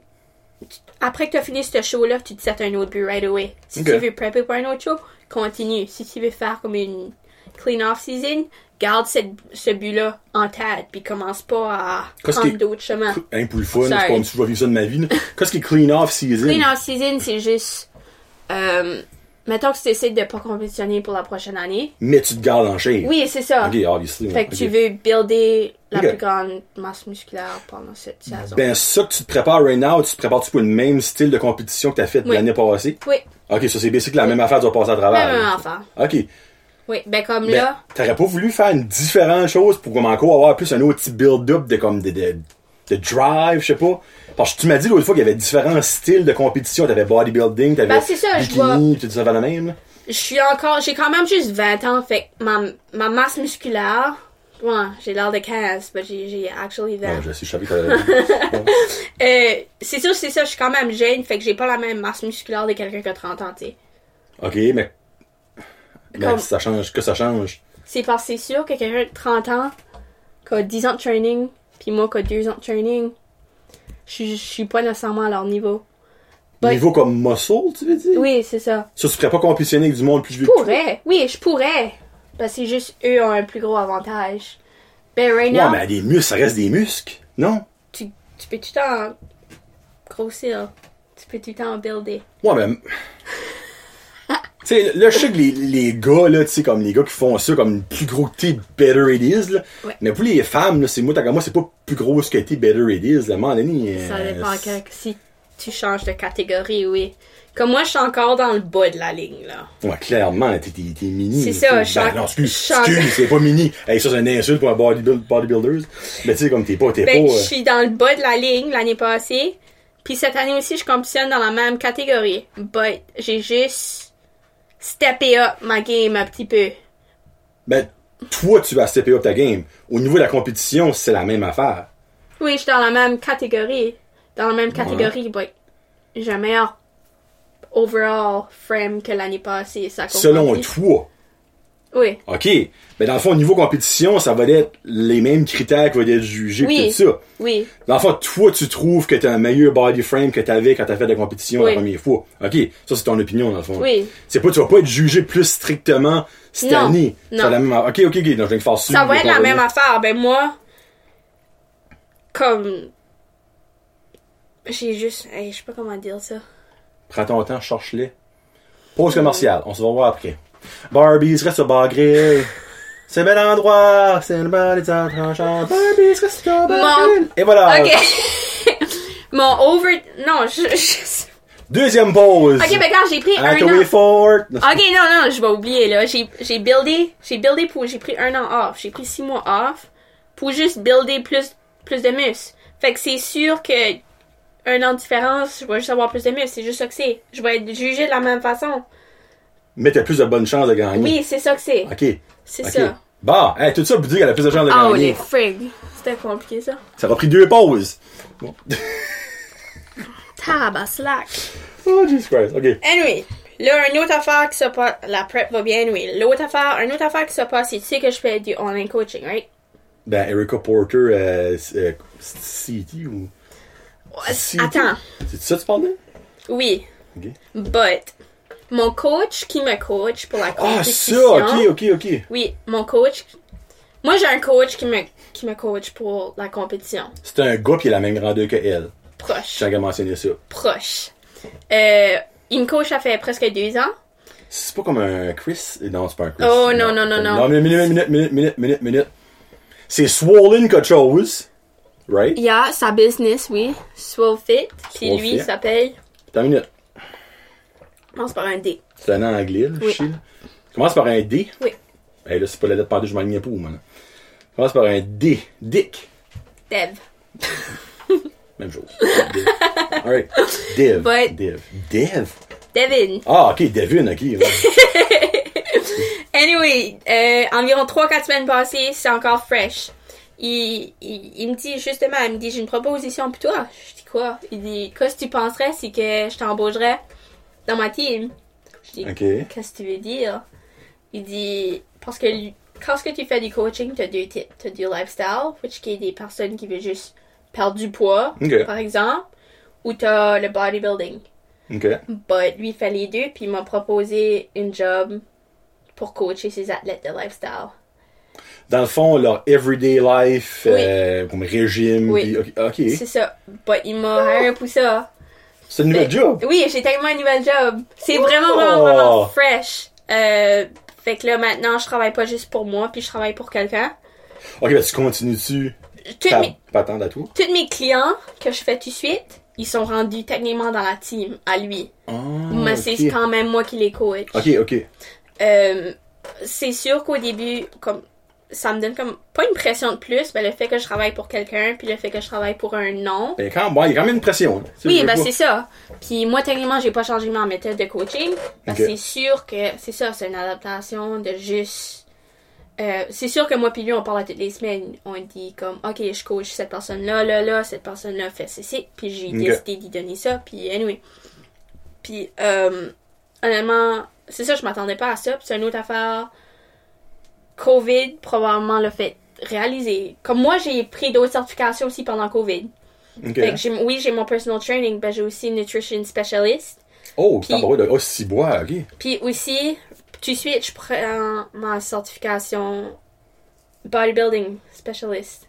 tu- après que tu as fini ce show-là, tu te sets un autre but right away. Si tu veux prepper pour un autre show, continue. Si tu veux faire comme une clean off season, garde cette- ce but-là en tête, puis commence pas à Qu'est-ce prendre d'autres chemins. Hein, pour le fun, c'est pas comme si je vivre ça de ma vie. Qu'est-ce qui est clean off season? Clean off season, c'est juste euh, mettons que tu essaies de pas compétitionner pour la prochaine année. Mais tu te gardes en shape. Oui, c'est ça. Ok, obviously. Fait que tu veux builder la plus grande masse musculaire pendant cette saison. Ben, ça que tu te prépares right now, tu te prépares-tu pour le même style de compétition que t'as fait Oui. l'année passée? oui, Ok, ça c'est basic la même affaire, tu vas passer à travers. la même là. affaire. Ok. Oui, ben comme Ben, là, t'aurais pas voulu faire une différente chose pour comme encore avoir plus un autre petit build-up de comme de, de, de drive, je sais pas. Parce que tu m'as dit l'autre fois qu'il y avait différents styles de compétition. T'avais bodybuilding, t'avais Ben, c'est ça, je bikini, ça va la même. je suis encore, j'ai quand même juste 20 ans, fait que ma, ma masse musculaire, ouais, j'ai l'air de 15, mais j'ai, actually 20. Ouais, je que t'avais Euh, c'est sûr, c'est ça, je suis quand même jeune, fait que j'ai pas la même masse musculaire de quelqu'un qui a 30 ans, tu sais. Ok, mais. Mais Comme- ça change, que ça change. C'est parce que c'est sûr que quelqu'un de 30 ans, qui a 10 ans de training, puis moi qui a 2 ans de training, je suis- pas nécessairement à leur niveau. Niveau comme muscle, tu veux dire? Oui, c'est ça. Ça, tu ferais pas compétitionner avec du monde plus vieux Je pourrais, oui, je pourrais. Parce que c'est juste eux ont un plus gros avantage. Ben, right Ouais, now, mais des muscles, ça reste des muscles. Non? tu, tu peux tout le temps grossir. Tu peux tout le temps builder. Ouais, mais. Tu sais, là, je sais que les, les gars, là, tu sais, comme les gars qui font ça, comme plus gros que t'es, better it is, là. Ouais. Mais pour les femmes, là, c'est moi, t'as comme moi, c'est pas plus gros que t'es, better it is, là. À un moment donné, euh, Ça dépend que, si tu changes de catégorie, oui. Comme moi, je suis encore dans le bas de la ligne, là. Ouais, clairement, t'es, t'es, mini. C'est ça, je suis Ben, en- non, excuse, excuse, c'est pas mini. Hey, ça, c'est un insulte pour un bodybuild, bodybuilders. Mais tu sais, comme t'es pas, t'es Ben, pas. je suis dans le bas de la ligne l'année passée. Puis cette année aussi, je compétitionne dans la même catégorie. But j'ai juste steppé up ma game un petit peu. Ben, toi, tu vas stepper up ta game. Au niveau de la compétition, c'est la même affaire. Oui, je suis dans la même catégorie. Dans la même catégorie, but j'ai un meilleur overall frame que l'année passée. Ça Selon toi. Oui. OK. Mais dans le fond, au niveau compétition, ça va être les mêmes critères qui vont être jugés pis Oui. tout ça. Oui. Dans le fond, toi, tu trouves que t'as un meilleur body frame que t'avais quand t'as fait de la compétition Oui. la première fois. OK. Ça, c'est ton opinion, dans le fond. Oui. C'est pas, tu vas pas être jugé plus strictement cette Non. année. Non. La même... OK, OK, OK. Donc, je vais faire Ça va être la même affaire. Ben moi, comme... J'ai juste... hey, je sais pas comment dire ça. Prends ton temps, cherche-les. Pause commerciale. On se va voir après. Barbie's reste au bar grill. C'est un bel endroit. C'est le bal des entranchants. Barbie's reste au bar Bon. grill. Et voilà. Ok. Mon over. Non, je. je- Deuxième pause. Ok, mais quand j'ai pris un an. Ford. Ok, non, non, je vais oublier, là. J'ai, j'ai buildé, j'ai buildé pour, j'ai pris un an off. J'ai pris six mois off pour juste builder plus, plus de muscles. Fait que c'est sûr que un an de différence, je vais juste avoir plus de muscles. C'est juste ça que c'est. Je vais être jugé de la même façon. Mais t'as plus de bonnes chances de gagner. Oui, c'est ça que c'est. Ok. C'est ça. Bon, hey, tout ça pour dire qu'elle a plus de chances de Oh, gagner. les frig. C'était compliqué, ça. Ça va pris deux pauses. Bon. Tabaslac. oh, Jesus Christ. Ok. Anyway, là, une autre affaire qui se passe, la prep va bien, anyway. L'autre affaire, une autre affaire qui se passe, c'est tu sais que je fais du online coaching, right? Ben, Erica Porter, euh, euh, City ou. Attends. C'est ça que tu parlais? Oui. Ok. But, mon coach qui me coach pour la Ah, compétition? ça, ok, ok, ok. Oui, mon coach. Moi, j'ai un coach qui me, qui me coach pour la compétition. C'est un gars qui a la même grandeur que elle. Proche. J'ai mentionné ça. Proche. Euh, il me coach, ça fait presque deux ans. C'est pas comme un Chris? Non, c'est pas un Chris. Oh, non, non, non, non. Non, mais minute, minute, minute, minute, minute, minute. C'est Swollen quelque chose. Right? Il y a sa business, oui. Swole Fit. Puis lui, il s'appelle. Attends une minute. Commence par un D. C'est un anglais, là, Oui. là. Commence par un D. Oui. Hey, là, c'est pas la lettre deux, je m'alignais pas, moi, là. Commence par un D. Dick. Dev. Même chose. Div. Alright. Div. But- Div. Div. Devin. Ah, ok, Devin, ok. Anyway, euh, environ 3-4 semaines passées, c'est encore fresh. Il, il, il me dit justement, il me dit j'ai une proposition pour toi. Je dis quoi? Il dit qu'est-ce que tu penserais si que je t'embaucherais? Dans ma team? Je dis qu'est-ce que tu veux dire? Il dit parce que quand ce que tu fais du coaching, tu as deux types. Tu as du lifestyle, which qui est des personnes qui veulent juste perdre du poids, par exemple, ou tu as le bodybuilding. Ok. But lui, il fait les deux, puis il m'a proposé une job pour coacher ses athlètes de lifestyle. Dans le fond, leur everyday life, Oui. euh, comme régime. Oui. ok. C'est ça. But il m'a hiré pour ça. C'est une nouvelle Fait- job. Oui, j'ai tellement un nouvel job. C'est vraiment, Oh! vraiment, vraiment fresh. Euh, fait que là, maintenant, je travaille pas juste pour moi, puis je travaille pour quelqu'un. Ok, ben tu continues-tu ta mes, patente à toi? tous mes clients que je fais tout de suite, ils sont rendus techniquement dans la team, à lui. Ah, Mais c'est quand même moi qui les coach. Ok, ok. Euh, c'est sûr qu'au début, comme ça me donne comme pas une pression de plus, mais le fait que je travaille pour quelqu'un, puis le fait que je travaille pour un nom. Ben, quand, bon, il y a quand même une pression. Oui, ben c'est ça. Puis moi, techniquement, j'ai pas changé ma méthode de coaching. C'est sûr que c'est ça, c'est une adaptation de juste. Euh, c'est sûr que moi puis lui, on parle à toutes les semaines. On dit comme, ok, je coach cette personne-là, là, là, cette personne-là fait ceci. Puis j'ai décidé d'y donner ça. Puis anyway. Puis euh, honnêtement, c'est ça, je m'attendais pas à ça. Puis c'est une autre affaire. COVID probablement l'a fait réaliser. Comme moi, j'ai pris d'autres certifications aussi pendant COVID. Ok. Fait que j'ai- oui, j'ai mon personal training, ben j'ai aussi nutrition specialist. Oh, Puis- de. Oh, si bois, ok. Puis aussi, tout de suite, je prends ma certification bodybuilding specialist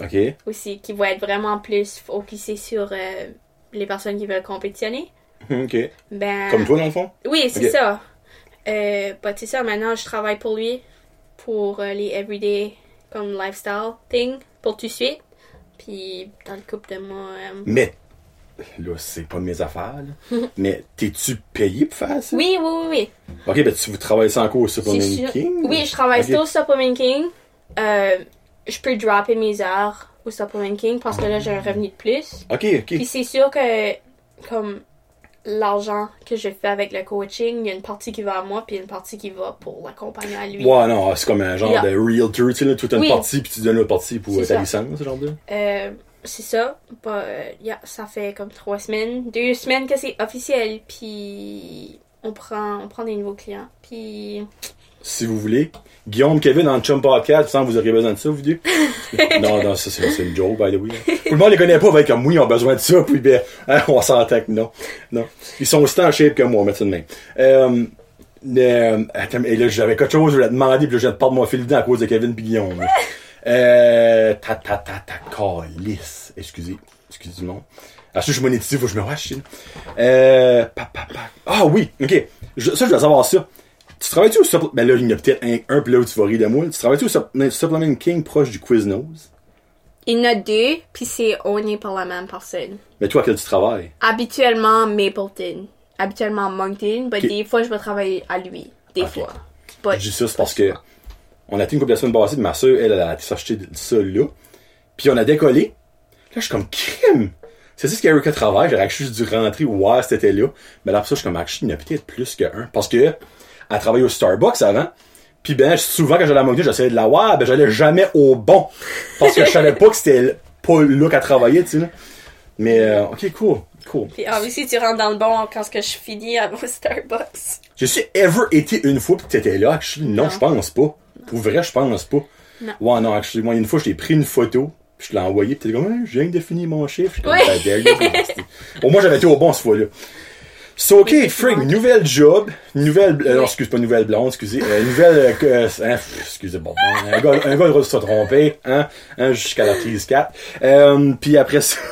Ok. aussi, qui va être vraiment plus focusée sur euh, les personnes qui veulent compétitionner. Ok. Ben, Comme toi, dans le fond? Oui, c'est ça. Euh, bah, c'est ça, maintenant, je travaille pour lui, pour euh, les everyday, comme lifestyle thing, pour tout de suite. Puis, dans le couple de moi, euh, Mais, là, c'est pas mes affaires, là. Mais, t'es-tu payé pour faire ça? Oui, oui, oui, oui. Ok, ben, tu travailles ça encore au C'est Superman. King? Oui, je travaille Ok. still au Supplement King. Euh, je peux dropper mes heures au Supplement King parce que là, j'ai un revenu de plus. Ok, ok. Puis c'est sûr que, comme l'argent que je fais avec le coaching, il y a une partie qui va à moi, puis une partie qui va pour l'accompagner à lui. Ouais, non, c'est comme un genre Yeah. de realtor, tu sais, toute une Oui. partie, puis tu donnes une partie pour ta ça. licence, ce genre de. Euh, c'est ça. Bah, yeah, ça fait comme trois semaines, deux semaines que c'est officiel, puis on prend, on prend des nouveaux clients. Puis Si vous voulez. Guillaume, Kevin, en Chum Podcast, sans vous auriez besoin de ça, vous deux? non, non, ça, c'est une joke, by the way. Tout le monde les connaît pas, avec comme oui, ils ont besoin de ça, puis ben, hein, on s'entend que non. Non. Ils sont aussi en shape que moi, on met ça de même. Euh, euh, attends, et là, j'avais quelque chose, je voulais demander, puis là, je viens de perdre mon fil dedans à cause de Kevin pis Guillaume. Euh, ta, ta, ta, ta, calice. Excusez. Excusez-moi. Ah, si je suis monétisé, faut que je me wash, Euh, pa, pa, pa. Ah oui, ok. je- ça, je dois savoir ça. Tu travailles-tu au Supplement... Ben là, il y en a peut-être un, un là où tu vas rire de moi. Tu travailles-tu au Supp- Supplement King proche du Quiznos? Il y en a deux, puis c'est owné par la même personne. Mais toi, à quel tu travailles? Habituellement Mapleton. Habituellement Moncton, mais des fois je vais travailler à lui. Des fois. Je But, dis ça, c'est parce que on a été une couple de semaines passées, ma soeur, elle, elle a s'acheter ça là. Puis on a décollé. Là, je suis comme crime. C'est ça ce qu'Erika travaille. J'aurais juste dû rentrer voir cet été-là. Mais là, pour ça, je suis comme, actually, il y en a peut-être plus qu'un. Parce que, elle travaillait au Starbucks avant. Puis ben, souvent, quand j'allais à Moncton, j'essayais de la voir, ben, j'allais jamais au bon. Parce que je savais pas que c'était pas là qu'elle travaillait, tu sais, là. Mais, euh, ok, cool. Cool. puis obviously tu rentres dans le bon quand ce que je finis à mon Starbucks. Je suis ever été une fois pis que t'étais là, actually? Non, Non. je pense pas. Pour vrai, je pense pas. Non. Ouais, non, actually, moi, une fois, je t'ai pris une photo, pis je l'ai envoyé, pis t'es comme, Ah, je viens de finir mon chiffre. Je suis comme, Oui. Ben. Au moins, j'avais été au bon cette fois-là. So, ok, effectivement. nouvelle job, nouvelle, euh, non, excuse pas, nouvelle blonde, excusez, euh, nouvelle, euh, euh, hein, excusez, bon, un gars, un gars doit se tromper, hein, hein, jusqu'à la prise 4. Euh, puis après ça,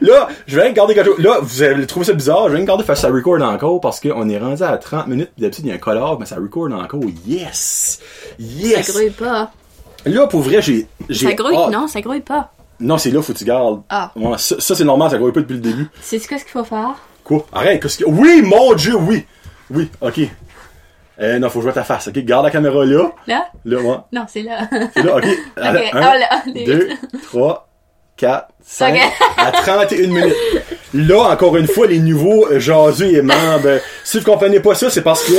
Là, je vais garder quelque chose. Là, vous avez trouvé ça bizarre. Je vais garder faire ça record encore parce qu'on est rendu à 30 minutes. D'habitude, il y a un collage, mais ça record encore. Yes! Yes! Ça grouille pas. Là, pour vrai, j'ai. j'ai Ça grouille, non, ça grouille pas. Non, c'est là, faut que tu gardes. Ah. Ouais, ça, ça, c'est normal, ça grouille pas depuis le début. C'est ce qu'il faut faire? Quoi? Arrête, qu'est-ce que. Oui, mon dieu, oui! Oui, ok. Euh, non, faut jouer à ta face, ok? Garde la caméra là. Là? Là, ouais. Non, c'est là. C'est là, ok. Allez, Ok, un, oh là, les- deux, trois, quatre, cinq, Ok. à 31 minutes. Là, encore une fois, les nouveaux euh, jaseux et membres, euh, si vous comprenez pas ça, c'est parce que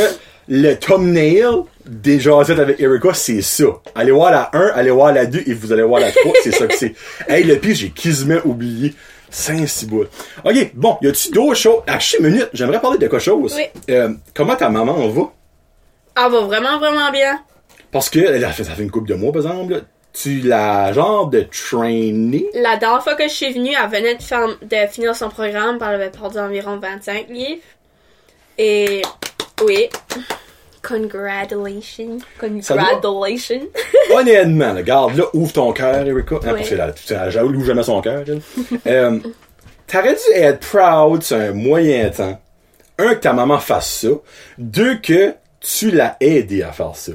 le thumbnail des jasettes avec Erika, c'est ça. Allez voir la 1, allez voir la 2 et vous allez voir la 3, c'est ça que c'est. Hey, le pire, j'ai quasiment oublié. saint ciboule. Ok, bon, y a-tu d'autres choses? À chaque minute, j'aimerais parler de quelque chose. Oui. Euh, comment ta maman va? Elle va vraiment, vraiment bien. Parce que, ça fait une couple de mois, par exemple, là. Tu l'as genre de trainer. La dernière fois que je suis venue, elle venait de, faire- de finir son programme, elle avait perdu environ 25 livres. Et oui. Congratulations. Congratulations. Honnêtement, là, garde là, ouvre ton cœur, Erika. Hein, que là, tu sais, elle ouvre jamais son cœur, euh, T'aurais dû être proud sur un moyen temps. Un, que ta maman fasse ça. Deux, que tu l'as aidé à faire ça.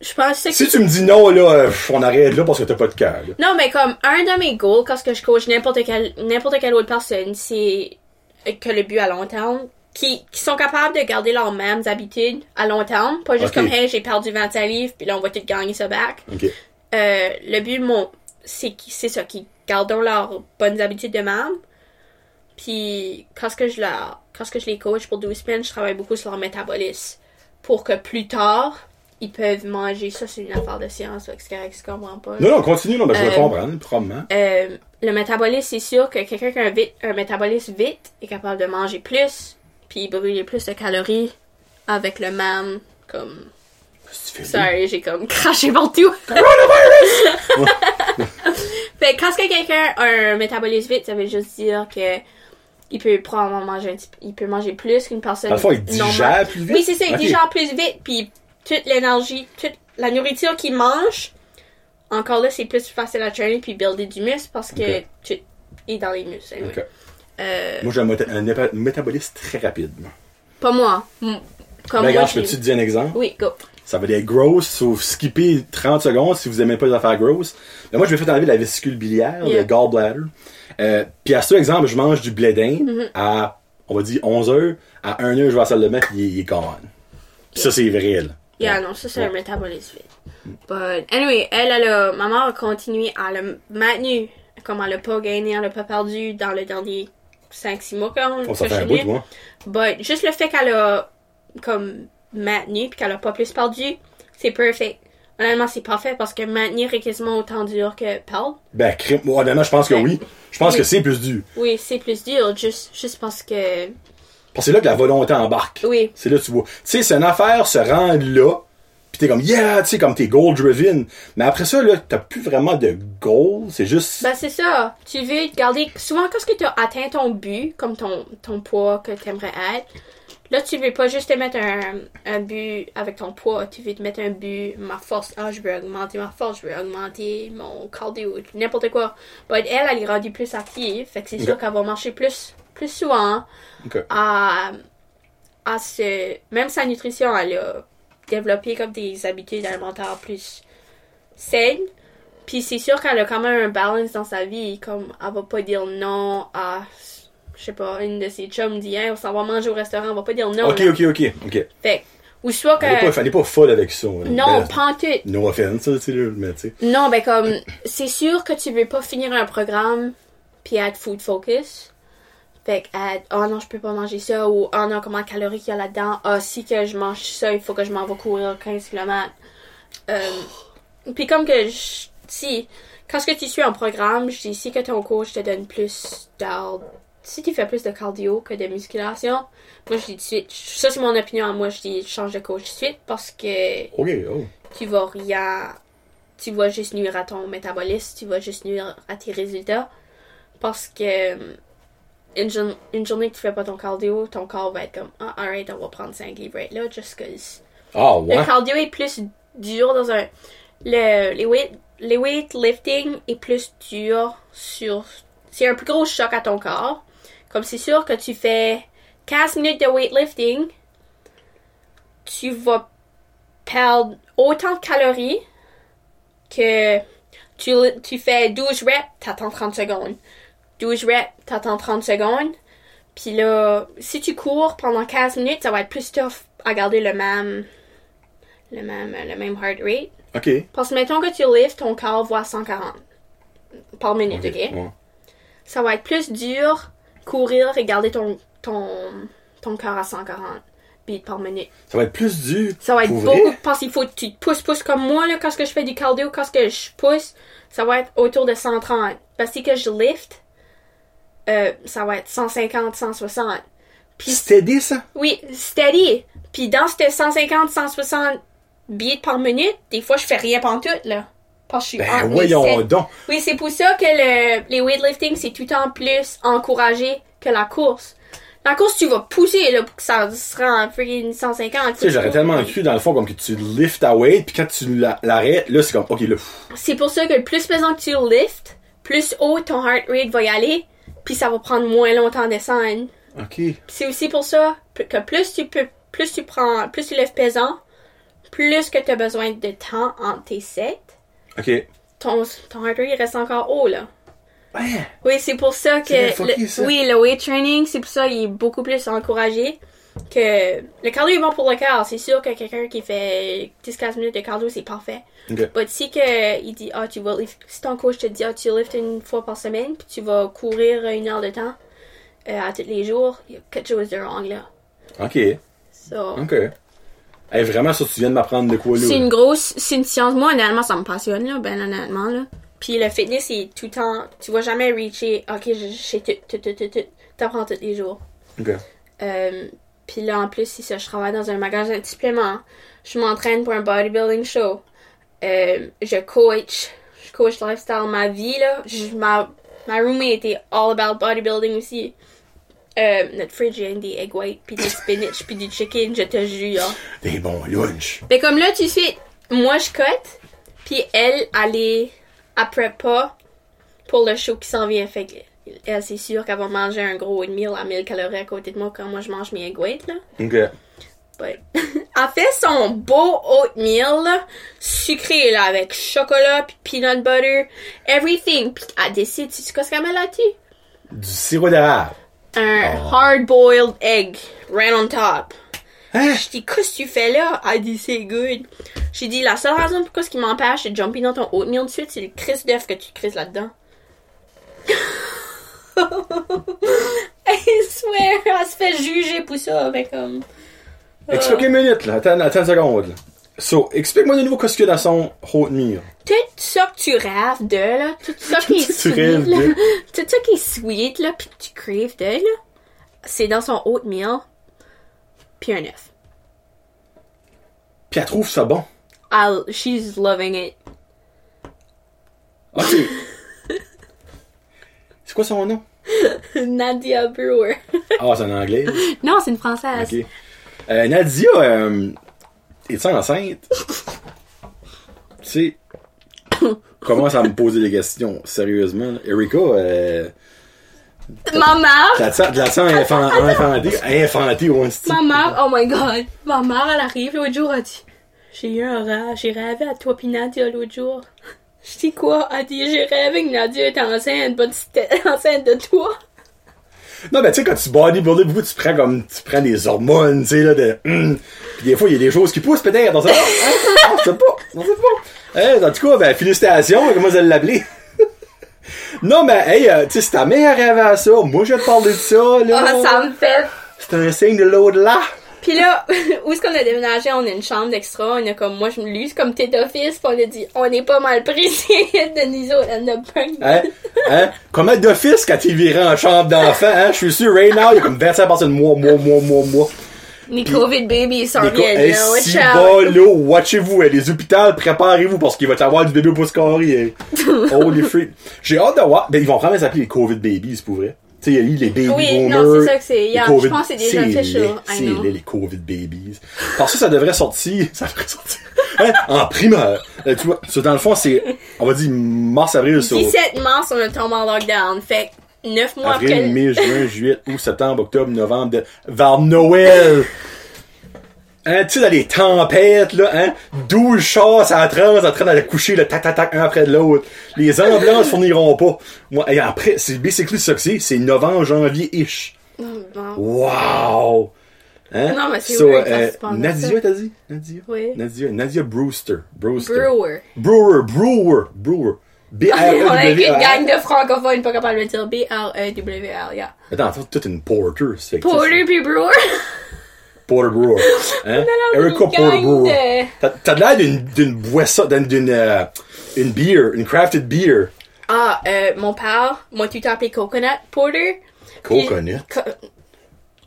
Je pense que Si tu me dis non, là, euh, on arrête là parce que t'as pas de cœur. Non, mais comme un de mes goals, quand je coach n'importe quelle, n'importe quelle autre personne, c'est que le but à long terme, qui, qui sont capables de garder leurs mêmes habitudes à long terme, pas juste comme, hey, j'ai perdu 25 livres, puis là, on va tout gagner ça back. Euh, le but, mon, c'est, c'est ça, qu'ils gardent leurs bonnes habitudes de même. Puis, quand ce que je leur, quand ce que je les coach pour 12 semaines, je travaille beaucoup sur leur métabolisme. Pour que plus tard, ils peuvent manger. Ça, c'est une affaire de science, c'est correct, comprends pas. Non, non, continue, non, mais je vais Euh, comprendre, probablement. Euh, le métabolisme, c'est sûr que quelqu'un qui a un, vite, un métabolisme vite est capable de manger plus, puis brûler plus de calories avec le même, comme... Tu? Sorry, j'ai comme craché partout. fait que quand que quelqu'un a un métabolisme vite, ça veut juste dire que il peut probablement manger un petit, il peut manger plus qu'une personne fond, il digère plus vite? Oui, c'est ça, il digère plus vite, puis toute l'énergie, toute la nourriture qu'il mange, encore là, c'est plus facile à traîner puis builder du muscle parce que Ok. tout est dans les muscles. anyway. Euh, Moi, j'ai un, méta- un méta- métabolisme très rapide. pas moi. M- Comme Ben, moi, regarde, je peux-tu te dire un exemple? Oui, go. Ça va être gross, sauf skipper 30 secondes si vous aimez pas les affaires grosses. Mais moi, je vais faire enlever la vésicule biliaire, Yeah. le gallbladder. Euh, puis à ce exemple, je mange du blé d'Inde Mm-hmm. à, on va dire, 11 heures. À 1 heure, je vais à la salle de bain, il, il est gone. Puis ça, c'est vrai, là. Yeah, Ouais. non, ça c'est Ouais. un métabolisme vite. But anyway, elle, elle a, ma mère a continué à le maintenu. Comme elle a pas gagné, elle a pas perdu dans le dernier 5-6 mois quand Oh, ça fait un bout. But juste le fait qu'elle a comme maintenu puis qu'elle a pas plus perdu, c'est perfect. Honnêtement, c'est parfait parce que maintenir est quasiment autant dur que perdre. Ben, honnêtement, je pense que Ouais. oui. Je pense Oui. que c'est plus dur. Oui, c'est plus dur juste, juste parce que. Parce que c'est là que la volonté embarque. Oui. C'est là que tu vois. Tu sais, c'est une affaire se rendre là, pis t'es comme, yeah, tu sais, comme t'es goal driven. Mais après ça, là, t'as plus vraiment de goal. C'est juste. Ben, c'est ça. Tu veux garder. Souvent, quand tu as atteint ton but, comme ton, ton poids que tu aimerais être, là, tu veux pas juste te mettre un, un but avec ton poids. Tu veux te mettre un but, ma force. Ah, je veux augmenter ma force, je veux augmenter mon cardio, n'importe quoi. But elle, elle est rendue plus active. Fait que c'est sûr qu'elle va marcher plus, plus souvent à, à se. Même sa nutrition, elle a développé comme des habitudes alimentaires plus saines. Puis c'est sûr qu'elle a quand même un balance dans sa vie. Comme elle va pas dire non à. Je sais pas, une de ses chums dit, on s'en va manger au restaurant, elle va pas dire non. Ok, là. ok, ok, ok. Fait ou soit que. Elle est pas, pas folle avec ça. hein. Non, Ben, pas en tout. No offense, tu sais, mais tu sais. Non, ben comme, c'est sûr que tu veux pas finir un programme puis être food focus. Fait que, être, oh non, je peux pas manger ça, ou oh non, comment de calories qu'il y a là-dedans, ah si que je mange ça, il faut que je m'en vais courir 15 km. Euh, puis comme que, je- si, quand ce que tu suis un programme, je dis si que ton coach te donne plus d'ordre, si tu fais plus de cardio que de musculation, moi je dis tout de suite, ça c'est mon opinion à moi, je dis change de coach tout de suite parce que Ok, oh. tu vas rien. Tu vas juste nuire à ton métabolisme, tu vas juste nuire à tes résultats. Parce que euh, une, jour- une journée que tu fais pas ton cardio, ton corps va être comme Ah, alright, on va prendre 5 livres right là, just cause. Ah, ouais. Le cardio est plus dur dans un. Le, les, weight, les weightlifting est plus dur sur. C'est un plus gros choc à ton corps. Comme c'est sûr que tu fais 15 minutes de weightlifting, tu vas perdre autant de calories que tu, tu fais 12 reps, t'attends 30 secondes. 12 reps, t'attends 30 secondes. Puis là, si tu cours pendant 15 minutes, ça va être plus tough à garder le même, le même, le même heart rate. Ok. Parce que mettons que tu lifts, ton corps à 140 par minute, ok? Ouais. Ça va être plus dur courir et garder ton, ton, ton corps à 140 beats par minute. Ça va être plus dur. Ça va être beaucoup parce qu'il faut que tu te pousses, pousses comme moi, là, quand je fais du cardio, quand je pousse, ça va être autour de 130. Parce que si que je lift, euh, ça va être 150, 160. Puis Steady, ça? oui, steady. Puis dans ces 150, 160 beats par minute, des fois je fais rien pantoute, là. Parce que je suis Ben, voyons donc. Oui, c'est pour ça que le, les weightlifting, c'est tout le temps plus encouragé que la course. La course, tu vas pousser, là, pour que ça se rend freaking 150. Tu sais, j'aurais tellement cru, dans le fond, comme que tu lifts ta weight, puis quand tu la- l'arrêtes, là, c'est comme, ok, là, C'est pour ça que le plus pesant que tu lifts, plus haut ton heart rate va y aller, puis ça va prendre moins longtemps à descendre. ok. C'est aussi pour ça que plus tu peux, plus tu prends, plus tu lèves pesant, plus que tu as besoin de temps entre tes sets, Ok. ton, ton heart rate reste encore haut, là. Ouais. Oui, c'est pour ça que le, ça. oui, le weight training, c'est pour ça il est beaucoup plus encouragé que le cardio est bon pour le cœur. C'est sûr que quelqu'un qui fait 10-15 minutes de cardio, c'est parfait. Mais si que il dit ah tu vas lift, si ton coach te dit ah tu lifts une fois par semaine puis tu vas courir une heure de temps euh, à tous les jours, il y a quelque chose de wrong là. Ok. So, Ok. Hey, vraiment, ça, tu viens de m'apprendre de quoi, là? c'est une grosse, c'est une science. Moi honnêtement ça me passionne là, ben honnêtement là. Puis le fitness c'est tout le temps, tu vas jamais reacher. Ok, je je sais tout, tout, tout, tout, tout. T'apprends tous les jours. Ok. Euh, puis là, en plus, c'est ça, je travaille dans un magasin de suppléments. Je m'entraîne pour un bodybuilding show. Euh, je coach. Je coach lifestyle. Ma vie, là, je- ma, ma roommate était all about bodybuilding aussi. Euh, notre fridge, il y a des egg whites, puis des spinach, puis du chicken, je te jure. Des bons lunchs. Mais comme là, tu sais, moi, je cote, puis elle, elle est après pas pour le show qui s'en vient. Fait elle, c'est sûr qu'elle va manger un gros meal à 1000 calories à côté de moi quand moi je mange mes whites, là. Ok. Elle fait son beau oatmeal, là, sucré, là, avec chocolat, puis peanut butter, everything. Puis elle décide, tu sais quoi ce qu'elle met là-dessus? Du sirop d'érable. Un Oh. hard-boiled egg, right on top. Hein? Je dis, qu'est-ce que tu fais là? Elle dit, c'est good. J'ai dit, la seule raison pourquoi ce qui m'empêche de jumper dans ton oatmeal de suite, c'est le crise d'œuf que tu crises là-dedans. I swear, elle se fait juger pour ça, mais comme... Explique une minute, là. Attends, attends une seconde, là. So, explique-moi de nouveau qu'est-ce qu'il y a dans son oatmeal. Tout ça que tu rêves de, là, tout ça qui est sweet, là, tout ça qui est sweet, là, pis que tu craves de, là, c'est dans son oatmeal, puis un œuf. Puis elle trouve ça bon. I'll, she's loving it. Ok. C'est quoi son nom? Nadia Brewer. Ah, c'est en anglais. non, c'est une française. Ok. Euh, Nadia, euh, es-tu enceinte? tu sais, commence à me poser des questions, sérieusement. Erika, euh, Ma mère, De la sang, de la sang infan- infanté, infanté ou ma mère, oh my god, ma mère, elle arrive l'autre jour, elle dit, j'ai eu un rêve, j'ai rêvé à toi pis Nadia l'autre jour. Je dis quoi? Elle dit, j'ai rêvé que Nadia était enceinte, pas enceinte de toi. Non, mais tu sais, quand tu bodybuilder beaucoup, tu prends comme, tu prends des hormones, tu sais, là, de, hum. Puis des fois, il y a des choses qui poussent peut-être, pas, hein? On sait pas, on sait pas. Hein, en tout cas, ben, félicitations, comment vous allez l'appeler? non, mais, hey, euh, tu sais, si ta mère rêvait à ça, moi, je vais te parler de ça, là. Ah, ça me fait C'est un signe de l'au-delà. Pis là, où est-ce qu'on a déménagé? On a une chambre d'extra. On a comme, moi, je me c'est comme t'es d'office. Pis on a dit, on est pas mal pris. de nous autres, elle a pas Hein? Hein? Comment d'office quand il viré en chambre d'enfant, hein? Je suis sûr, right now, il y a comme 25 personnes de moi, moi, moi, moi, moi. Les COVID babies s'en viennent, là. Watch si out. watchez-vous, les hôpitaux, préparez-vous parce qu'il va y avoir du bébé au pouce carré. Holy freak. J'ai hâte de voir. Ben, ils vont vraiment s'appeler les COVID babies, pour vrai. Tu sais, il y a eu les baby Oui, boomers. non, c'est ça que c'est. Yeah, COVID- je pense que c'est déjà laid, I C'est les COVID babies. Parce que ça devrait sortir, ça devrait sortir, hein, en primeur. Euh, tu vois, dans le fond, c'est, on va dire mars, avril, sur 17 mars, on a tombé en lockdown. Fait que 9 mois avril, après. mai, juin, juillet, août, septembre, octobre, novembre, de- vers Noël. Hein, tu sais, dans les tempêtes, là, hein, 12 chars à la trans en train d'aller coucher, le tac, tac, tac, un après de l'autre. Les ambulances fourniront pas. Moi, et après, c'est basically ça que c'est, c'est novembre, janvier-ish. Wow! Hein? Non, mais c'est So, euh, Nadia, t'as dit? Nadia? Oui. Nadia, Nadia Brewster. Brewster. Brewer. Brewer, Brewer, Brewer. b r e on a w une gang r de francophones pas capable de le dire. B-R-E-W-R, yeah. Attends, toi, t'es une porter. c'est Porter puis Brewer. Porter Brewer. Hein? Erica Porter Brewer. de- T'as- T'as l'air d'une, d'une boisson, d'une, euh, une beer, une crafted beer. Ah, euh, mon père m'a tout appelé Coconut Porter. Puis- Coconut? Co-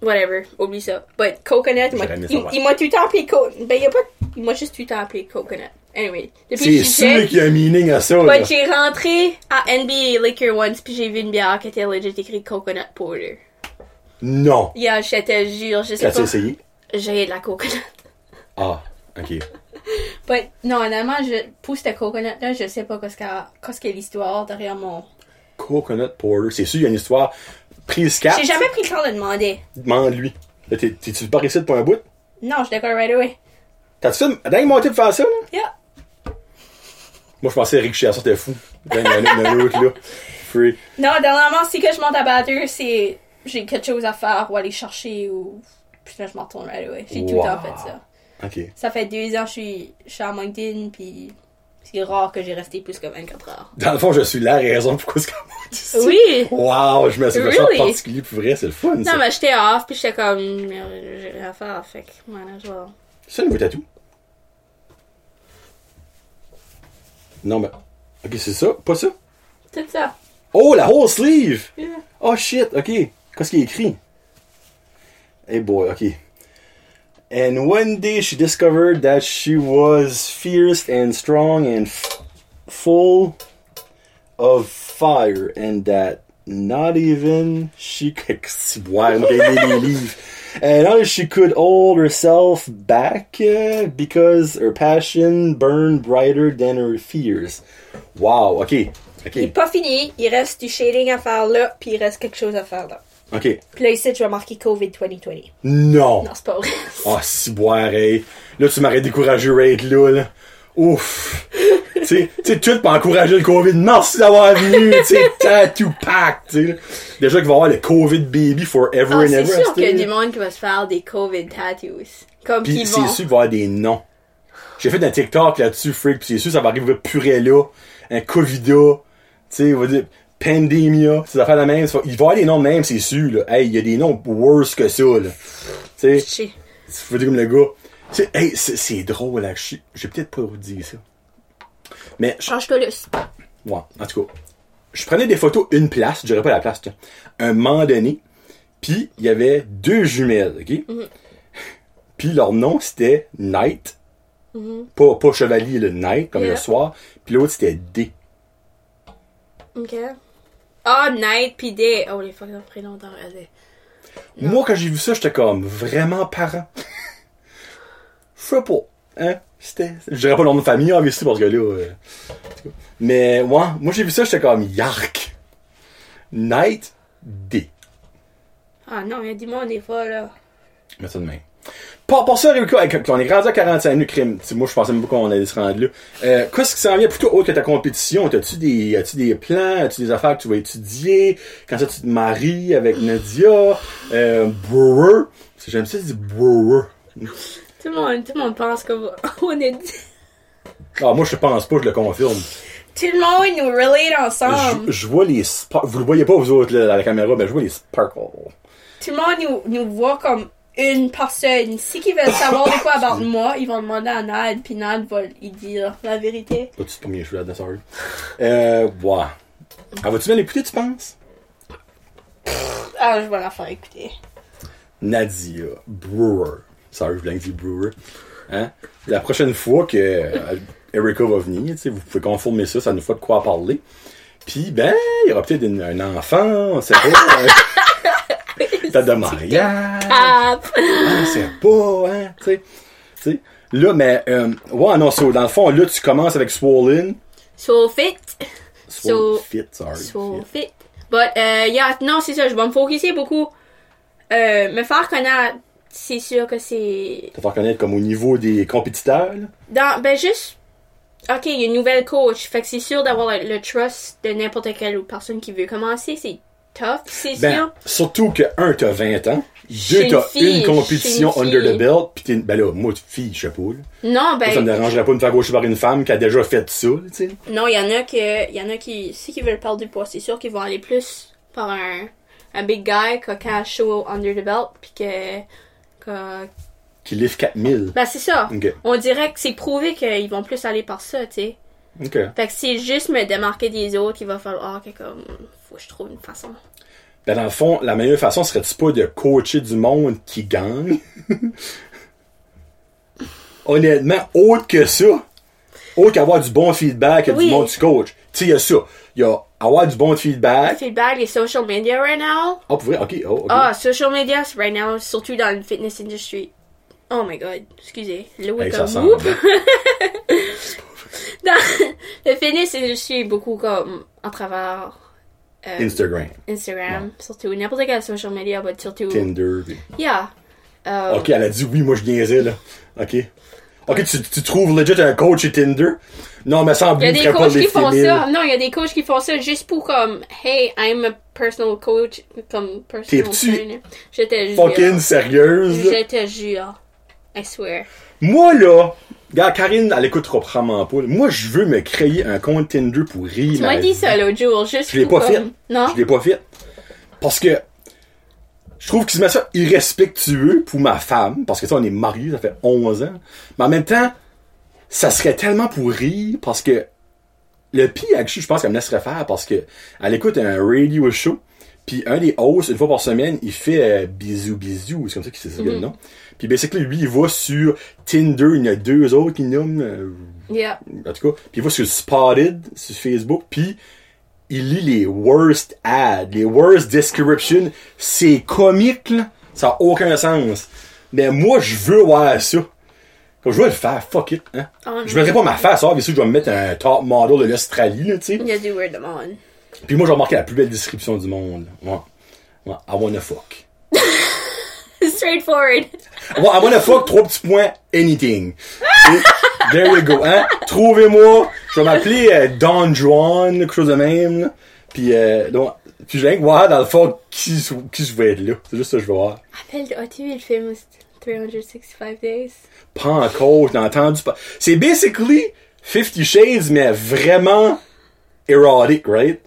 whatever, oublie ça. But coconut, m'a- il, il m'a tout le temps appelé co ben il a pas, il m'a juste tout appelé coconut. Anyway, depuis C'est sûr qu'il y a un meaning à ça, but j'ai rentré à NBA Liquor once puis j'ai vu une bière qui était legit écrit coconut porter. Non. Yeah, je te jure, je sais T'as-tu pas. essayé? J'ai de la coconut. Ah, ok. But non, honnêtement, je, pour cette coconut là, je sais pas qu'est-ce qu'est l'histoire derrière mon. Coconut Porter. C'est sûr, il y a une histoire. Prise 4. J'ai jamais pris le temps de demander. Demande-lui. T'es-tu pas réussi pour un bout? Non, je d'accord right away. T'as-tu fait. Dingue, mon type faire ça, là? Yeah. Moi, je pensais Rick Chiasson, c'était fou. Dingue, là. Free. Non, dernièrement, si que je monte à batteur, c'est j'ai quelque chose à faire ou aller chercher ou puis là je m'en retourne right away. J'ai tout le temps fait ça. Ok. Ça fait deux ans que je suis, je suis à Moncton puis c'est rare que j'ai resté plus que 24 heures. Dans le fond, je suis la raison pourquoi c'est comme ça. Oui! Wow, je me suis fait Really? particulier pour vrai, c'est le fun, ça. Non, mais j'étais off puis j'étais comme j'ai rien à faire, fait que voilà, je vais. C'est un nouveau tatou? Non, mais. Ok, c'est ça? Pas ça? C'est ça. Oh, la whole sleeve! Yeah. Oh shit, ok. Qu'est-ce qu'il y a écrit? Hey boy, ok. And one day she discovered that she was fierce and strong and f- full of fire, and that not even she could. Why leave? And not she could hold herself back uh, because her passion burned brighter than her fears. Wow, ok. ok. Il est pas fini, il reste du shading à faire là puis il reste quelque chose à faire là. Ok. Puis là ici, je vais marquer COVID 2020. Non! Non, c'est pas vrai. Ah, si boire, hey. Là, tu m'aurais découragé, Raid, là, là. Ouf! tu sais, tu pour encourager le COVID. Merci d'avoir venu, tu sais, tattoo pack, tu sais. Déjà qu'il va y avoir le COVID baby forever Ah, and c'est ever. sûr qu'il y a du monde qui va se faire des COVID tattoos. Comme Puis qui c'est sûr qu'il va y avoir des noms. J'ai fait un TikTok là-dessus, freak, puis c'est sûr ça va arriver purée là, un Covida, tu sais, on va dire Pandemia, ces affaires de même. Il va y avoir des noms de même, c'est sûr, là. Hey, il y a des noms worse que ça, là. Tu sais. Faut dire comme le gars. C'est, hey, c'est, drôle, là. Je j'ai peut-être pas vous dire ça. Mais, je- Change-toi le. ouais, en tout cas, je prenais des photos une place, je dirais pas la place, tiens, un moment donné, puis il y avait deux jumelles, ok? Puis leur nom, c'était Night. pas, pas chevalier, le Night, comme Yeah. le soir. Puis l'autre, c'était D. Ok. Ah, Night Day. Oh, les fucking prénoms dans. Moi, quand j'ai vu ça, j'étais comme vraiment parent. Je sais pas. Hein? C'était. Je dirais pas le nom de famille, obviously, parce que là. euh. Mais, ouais, moi j'ai vu ça, j'étais comme Yark. Night, D. Ah non, il y a du monde des fois, là. Mets ça de main. Par, par ça, on est rendu à 45 minutes, crime. T'sais, moi, je pensais même pas qu'on allait se rendre là. Euh, qu'est-ce qui s'en vient plutôt autre que ta compétition? T'as-tu des, as-tu des plans? As-tu des affaires que tu vas étudier? Quand ça, tu te maries avec Nadia? Euh, brewer? J'aime ça, c'est brewer. Tout le monde, tout le monde pense qu'on est... Ah, moi, je pense pas, je le confirme. Tout le monde nous relate ensemble. Je, je vois les spa- vous le voyez pas vous autres, là, à la caméra, mais je vois les sparkles. Tout le monde nous, nous voit comme une personne. Si ils veulent savoir de quoi about moi, ils vont demander à Nad, puis Nad va lui dire la vérité. Pas tu premier cheveu là-dedans, sorry. Euh, ouais. Ah, vas-tu bien l'écouter, tu penses? Ah, je vais la faire écouter. Nadia Brewer. Sorry, je voulais dire Brewer. Hein? La prochaine fois que euh, Erika va venir, tu sais, vous pouvez confirmer ça, ça nous fait de quoi parler. Puis, ben, il y aura peut-être un enfant, on sait pas. Date de mariage. Ah, on sait pas, hein, tu sais. Tu sais. Là, mais, euh, ouais, non, so, dans le fond, là, tu commences avec Swollen. so fit. So- Fit, sorry. So fit. But, euh, yeah, non, c'est ça, je vais me focuser beaucoup. Euh, me faire connaître, c'est sûr que c'est Te faire connaître comme au niveau des compétiteurs, là. Dans, ben juste, ok, il y a une nouvelle coach, fait que c'est sûr d'avoir le, le trust de n'importe quelle personne qui veut commencer, c'est tough, c'est Ben, sûr. surtout que, un, t'as 20 ans. Deux, t'as une une compétition une under the belt. Pis t'es, ben là, moi, fille, je sais pas, là. Non, Moi, ça me ben, dérangerait pas de me faire gaucher par une femme qui a déjà fait ça, tu sais. non, il y en a que, y en a qui, si qui veulent perdre du poids, c'est sûr qu'ils vont aller plus par un, un big guy qui a cash show under the belt, puis que, que, Qui livre 4000. ben c'est ça. On dirait que c'est prouvé qu'ils vont plus aller par ça, tu sais. Ok. Fait que c'est juste me démarquer des autres qu'il va falloir que comme, faut que je trouve une façon. Ben, dans le fond, la meilleure façon serait-tu pas de coacher du monde qui gagne? Honnêtement, autre que ça, autre qu'avoir du bon feedback et Oui. du monde tu coach. Tu sais, il y a ça. Il y a avoir du bon feedback. Feedback, les social media right now. Oh, pour vrai? Ok, oh, ok. Ah, social media right now, surtout dans le fitness industry. Oh my god, excusez. Le Hey, comme whoop. Dans le fitness industry est beaucoup comme à travers euh, Instagram, Instagram, surtout n'importe quel social media, mais surtout. Tinder. puis- Yeah. Euh, Ok, elle a dit oui, moi je niaisais, là. Ok. Ok, tu, tu trouves legit un coach chez Tinder? Non, mais sans Il y a but, des coachs qui font ça. Non, il y a des coachs qui font ça juste pour comme, hey, I'm a personal coach, comme personal trainer. Jure. Fucking sérieuse? te jure. I swear. Moi, là, regarde, Karine, elle écoutera probablement pas. Moi, je veux me créer un compte Tinder pour rire. Tu ma m'as dit ça l'autre jour, juste Je l'ai pas comme- fait. Non? Je l'ai pas fait. Parce que je trouve que c'est ça irrespectueux pour ma femme, parce que ça, on est mariés, ça fait 11 ans. Mais en même temps, ça serait tellement pour rire, parce que le pire, je pense qu'elle me laisserait faire, parce que elle écoute un radio show, puis un des hosts, une fois par semaine, il fait euh, bisous bisous, c'est comme ça qu'il s'est Mhm. le nom. Puis basically, lui, il va sur Tinder, il y en a deux autres qui nomment, euh, Yeah. en tout cas, puis il va sur Spotted, sur Facebook, puis il lit les worst ads, les worst descriptions. C'est comique, là. Ça a aucun sens. Mais moi, je veux voir ça. Comme je veux le faire, fuck it, hein. Oh, je mettrai pas ma face, ah, bien sûr, je vais me mettre un top model de l'Australie, là, tu sais. Il y a du word on. Puis moi, j'ai remarqué la plus belle description du monde. Ouais. Ouais, I wanna fuck. Straightforward. I wa- I wanna fuck, trois petits points, anything. Et, there you go, hein? Trouvez-moi, je vais m'appeler euh, Don Juan, quelque chose de même, là. Puis, euh, donc, puis je viens de voir dans le fond qui, qui je vais être là. C'est juste ça que je veux voir. Appelle, as-tu vu le film 365 Days? Pas encore, j'ai entendu pas. C'est basically Fifty Shades, mais vraiment erotic, right?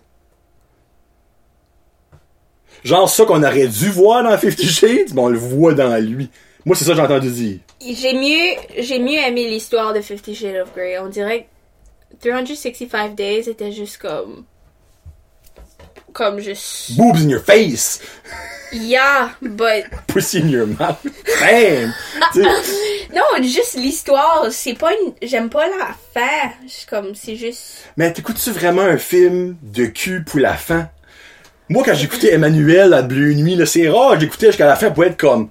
Genre ça qu'on aurait dû voir dans Fifty Shades, mais on le voit dans lui. Moi, c'est ça que j'ai entendu dire. J'ai mieux, j'ai mieux aimé l'histoire de Fifty Shades of Grey. On dirait que 365 Days était juste comme. Comme juste. Boobs in your face! Yeah, but. Pussy in your mouth. Bam! Non, juste l'histoire, c'est pas une. J'aime pas la. C'est Comme, c'est juste. mais t'écoutes-tu vraiment un film de cul pour la fin? Moi, quand j'écoutais Emmanuel à Bleu Nuit, c'est rare, j'écoutais jusqu'à la fin pour être comme,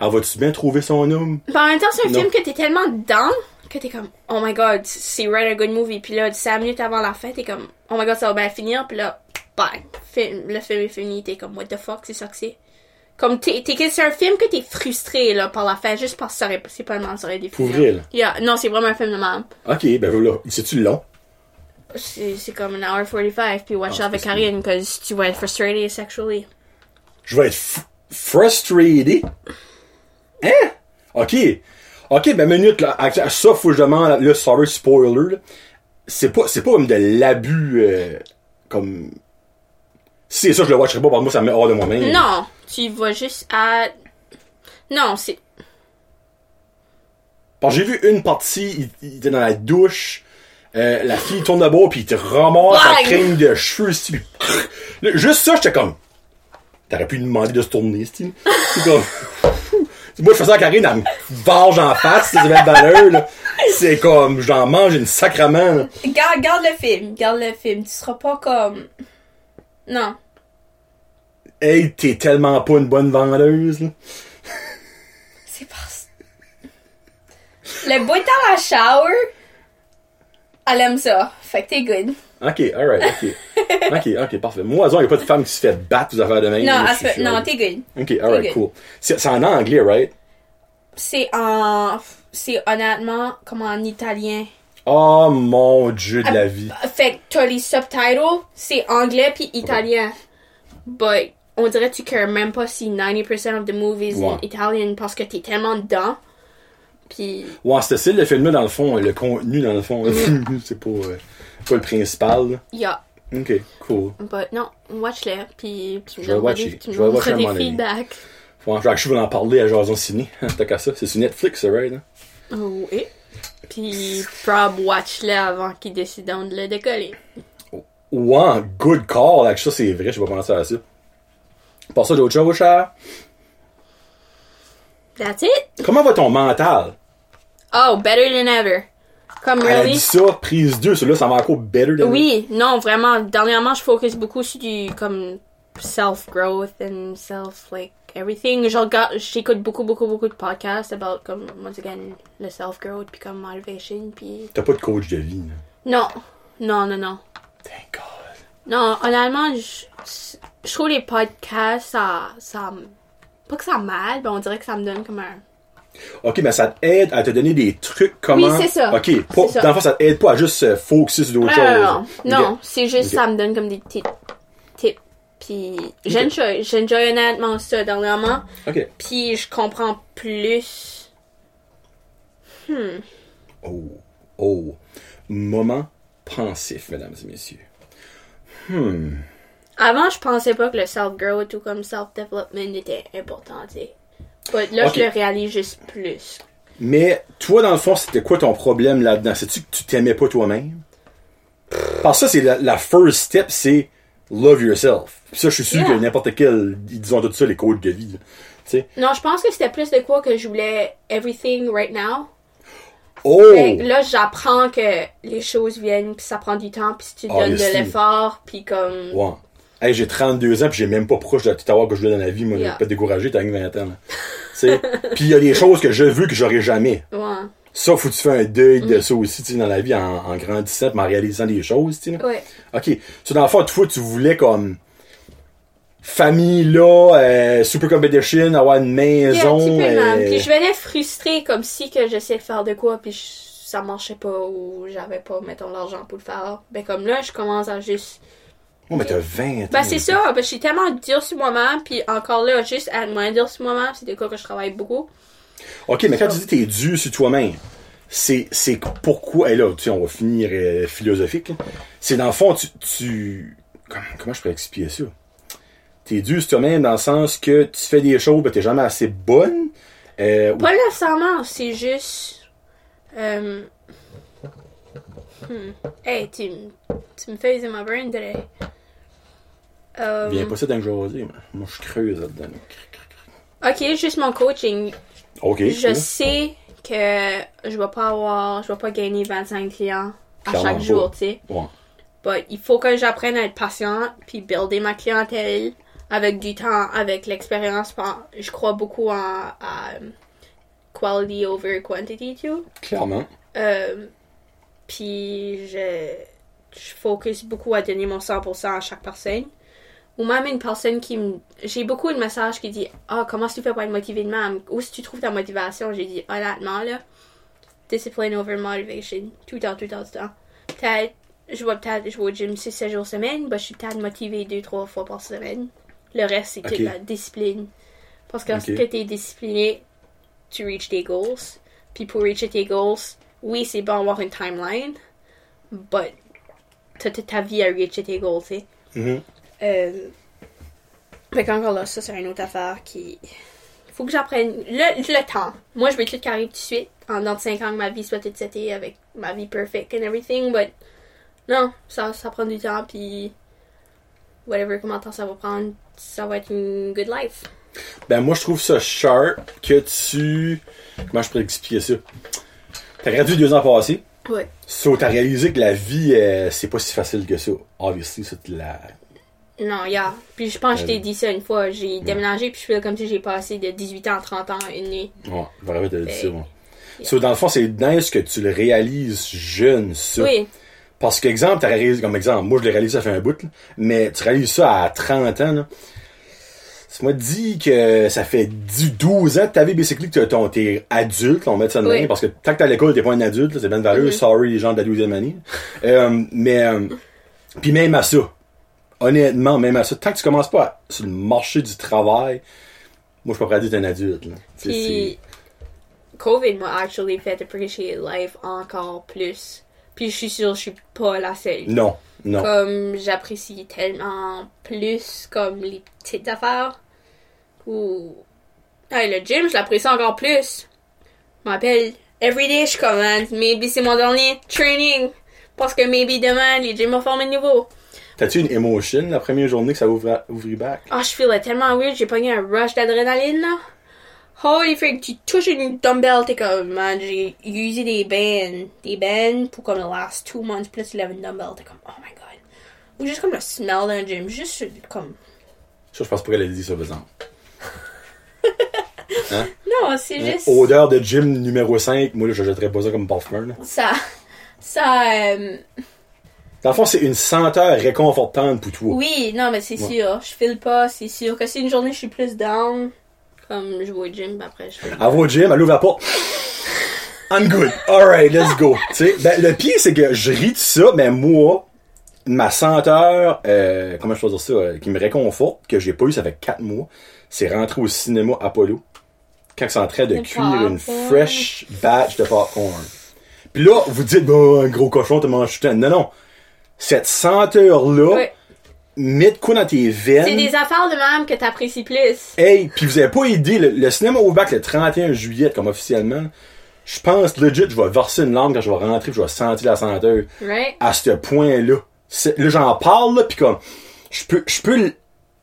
ah, vas-tu bien trouver son homme? Mais en même temps, c'est un Non. film que t'es tellement dedans que t'es comme, oh my god, c'est right a good movie. Puis là, 5 minutes avant la fin, t'es comme, oh my god, ça va bien finir. Puis là, ben, film, le film est fini, t'es comme, what the fuck, c'est ça que c'est. Comme, t'es, t'es, c'est un film que t'es frustré, là, par la fin, juste parce que c'est pas le ça aurait des Pour vrai, là. Yeah, non, c'est vraiment un film de même. Ok, ben voilà. C'est-tu long? C'est, c'est comme an hour 45, puis watch Ah, avec c'est Karine, parce que tu vas être frustrated sexually. Je vais être frustrated. Hein? Ok. Ok, ben minute, là. Ça, faut que je demande, là, sorry, spoiler. C'est pas, c'est pas comme de l'abus, euh, comme... Si c'est ça, je le watcherai pas, parce que moi, ça me met hors de moi-même. Non, tu vas juste à... Non, c'est... Parce que j'ai vu une partie, il, il était dans la douche, euh, la fille tourne de bord, puis il te ramasse la crème de cheveux, style. Juste ça, j'étais comme... T'aurais pu lui demander de se tourner, style. C'est comme... Moi, je fais ça à Karine, elle me varge en face, c'est belle valeur, là. C'est comme, j'en mange une sacrament, là. Garde, garde le film, garde le film. Tu seras pas comme... Non. Hey, t'es tellement pas une bonne vendeuse, là. C'est pas... Le bout dans la shower, elle aime ça. Fait que t'es good. Ok, alright, ok. Ok, ok, parfait. Moi, il n'y a pas de femme qui se fait battre aux affaires de même. Non, suis t'es good. Ok, alright, cool. C'est c'est en anglais, right? C'est en... C'est honnêtement comme en italien. Oh mon dieu de la vie. Fait que t'as les subtitles, c'est anglais puis italien. But on dirait que tu cares même pas si 90% of the movies Ouais. in Italian parce que t'es tellement dedans. Puis Ouais, ça, le film-là, dans le fond, le contenu, dans le fond, c'est pas, euh, pas le principal. là. yeah. Ok, cool. But non, watch-le puis tu me Je vais donneras watcher. des, tu me Je à un des feedbacks. Faut, je vais en parler à Jason Ciné. T'as qu'à ça. C'est sur Netflix, ça, right? hein? Oui. Puis Prob watch-le avant qu'ils décident de le décoller. Ouais, good call. Là, ça, c'est vrai, je vais pas penser à ça. Pour ça, d'autres choses, cher? That's it. Comment va ton mental? Oh, better than ever. Comme Elle a really. dit ça, prise 2, celui-là, ça va encore better than Oui, non, vraiment. Dernièrement, je focus beaucoup sur du comme self-growth and self like everything. J'écoute beaucoup, beaucoup, beaucoup de podcasts about comme once again le self-growth puis comme motivation puis T'as pas de coach de vie, là. non, non, non, non, Thank God. non. Honnêtement, je, je trouve les podcasts ça, ça, pas que ça m'aide, mais on dirait que ça me donne comme un Ok, mais ça t'aide à te donner des trucs comment. Oui, c'est ça. Ok, pas, ça. dans le fond, ça t'aide pas à juste euh, focuser sur d'autres Non, non, non, choses. non, Ok. c'est juste Ok. ça me donne comme des petits tips. Puis j'enjoy, j'enjoy honnêtement ça dernièrement. Ok. Puis je comprends plus. Oh, oh. Moment pensif, mesdames et messieurs. Hmm. Avant, je pensais pas que le self-growth ou comme self-development était important, tu sais. Là, je le réalise juste plus. Mais toi, dans le fond, c'était quoi ton problème là-dedans? C'est-tu que tu t'aimais pas toi-même? Parce que ça, c'est la, la first step, c'est love yourself. Puis ça, je suis sûr Yeah. que n'importe quel, ils disent tout ça, les coachs de vie. Non, je pense que c'était plus de quoi que je voulais everything right now. Oh! Fait que là, j'apprends que les choses viennent, puis ça prend du temps, puis si tu Ah, donnes de l'effort, puis comme... Ouais. Hey, j'ai 32 ans, puis j'ai même pas proche de tout avoir que je voulais dans la vie. Moi, Yeah. pas découragé, t'as 20 ans. là. Tu sais? puis il y a des choses que je veux que j'aurai jamais. Ouais. Ça, faut que tu fasses un deuil Mm. de ça aussi, tu sais, dans la vie, en, en grandissant, en réalisant des choses, tu sais. Ouais. OK. So, dans le fond, toi, tu voulais comme famille là, euh, super competition, avoir une Yeah, maison. un petit peu, euh. Puis je venais frustrée comme si que j'essayais de faire de quoi, puis je- ça marchait pas, ou j'avais pas, mettons, l'argent pour le faire. Ben comme là, je commence à juste... Oh, mais t'as 20 ans. Ben c'est ça, ben je suis tellement dur sur moi-même, puis encore là, juste à moins dur sur moi-même, c'est des quoi que je travaille beaucoup. OK, mais quand tu dis t'es dur sur toi-même, c'est, c'est pourquoi, et là, tu sais, on va finir euh, philosophique, c'est dans le fond, tu, tu, comment, comment je pourrais expliquer ça? T'es dur sur toi-même dans le sens que tu fais des choses, ben t'es jamais assez bonne, euh, Pas nécessairement, c'est juste... Euh... Hmm. Hey, tu, tu me fais user ma brain today. Euh, viens pas ça le jaser, mais moi je creuse là-dedans. Ok, juste mon coaching. OK. Je sais que je vais pas avoir, je vais pas gagner 25 clients à Clairement chaque pas. jour, tu sais. Ouais. But il faut que j'apprenne à être patiente puis builder ma clientèle avec du temps, avec l'expérience. Je crois beaucoup en à, um, quality over quantity, too. Clairement. Euh, puis je je focus beaucoup à donner mon 100% à chaque personne. Ou même une personne qui me... J'ai beaucoup de messages qui disent « Ah, comment tu fais pour être motivé de même? Où que tu trouves ta motivation? » J'ai dit « Honnêtement, là, discipline over motivation. Tout le temps, tout le temps, tout le temps. Peut-être, je vais peut-être jouer au gym 6-7 jours semaine, mais je suis peut-être motivée 2-3 fois par semaine. Le reste, c'est Ok. toute la discipline. Parce que lorsque Ok. tu es discipliné, tu reach tes goals. Puis pour reach tes goals, oui, c'est bon d'avoir une timeline, but t'as toute ta vie à reach tes goals, tu sais. Mhm. Euh, fait qu'encore là, ça, c'est une autre affaire qui. Faut que j'apprenne le, le temps. Moi, je veux tout arrive tout de suite. En dans 5 ans, que ma vie soit toute setée avec ma vie perfect and everything, but non, ça, ça prend du temps, puis whatever, comment temps ça va prendre, ça va être une good life. Ben, moi, je trouve ça sharp que tu. Comment je pourrais expliquer ça? T'as gradué deux ans passés. Ouais. So, t'as réalisé que la vie, euh, c'est pas si facile que ça. Obviously, c'est la. Non, yeah. Puis je pense que je t'ai dit ça une fois. J'ai déménagé, puis je fais comme si j'ai passé de 18 ans à 30 ans une nuit. Ouais, vraiment, t'as dit ça, Ben. So, dans le fond, c'est nice que tu le réalises jeune, ça. Oui. Parce qu'exemple, t'as réalisé, comme exemple, moi je l'ai réalisé ça fait un bout, là, mais tu réalises ça à 30 ans, là. Tu m'as dit que ça fait 10, 12 ans que ta vie, basically, que t'es- adulte, on mettre ça de Oui. parce que tant que t'es à l'école, t'es pas un adulte, là, c'est bien valeur, Mhm. sorry les gens de la 12e année. Euh, mais, euh, puis même à ça, honnêtement, même à ça, tant que tu commences pas à- sur le marché du travail, moi je suis pas prêt à dire un adulte, là. Puis COVID m'a actually fait appreciate life encore plus. Puis je suis sûre que je suis pas la seule. Non, non. Comme j'apprécie tellement plus comme les petites affaires. Ou hey, le gym, je l'apprécie encore plus. Je m'appelle everyday je commence. Maybe c'est mon dernier training. Parce que maybe demain les gyms vont former de nouveau. T'as-tu une emotion la première journée que ça ouvre, ouvre back? Ah, je feel tellement weird, j'ai pogné un rush d'adrénaline là. Holy freak, tu touches une dumbbell, t'es comme, man, j'ai usé des bands, des bands pour comme the last two months, plus tu lèves une dumbbell, t'es comme, oh my god. Ou juste comme le smell d'un gym, juste comme, Ça, je pense pas qu'elle a dit ça, par exemple. non, c'est juste, Odeur de gym numéro 5, moi là, je jetterais pas ça comme parfum. Là. ça, ça, euh, Dans le fond, c'est une senteur réconfortante pour toi. oui, non, mais c'est Ouais. sûr, je file pas, c'est sûr que si une journée je suis plus down, comme je vais au gym, ben après je fais. Elle va au gym, elle ouvre la porte. I'm good. Alright, let's go. Tu sais, ben, le pire, c'est que je ris de ça, mais moi, ma senteur, euh, comment je peux dire ça, euh, qui me réconforte, que j'ai pas eu ça fait 4 mois, c'est rentrer au cinéma Apollo. Quand ils sont en train de cuire une fresh batch de popcorn. Puis là, vous dites, bah, un gros cochon, t'as mangé tout. Non, non. Cette senteur-là, Ouais. met de quoi dans tes veines? C'est des affaires de même que t'apprécies plus. Hey, puis vous avez pas idée, le, le cinéma au bac le 31 juillet, comme officiellement, je pense legit, je vais verser une langue quand je vais rentrer, puis je vais sentir la senteur Right? à ce point-là. Là, j'en parle, là, puis comme, je peux, je peux le,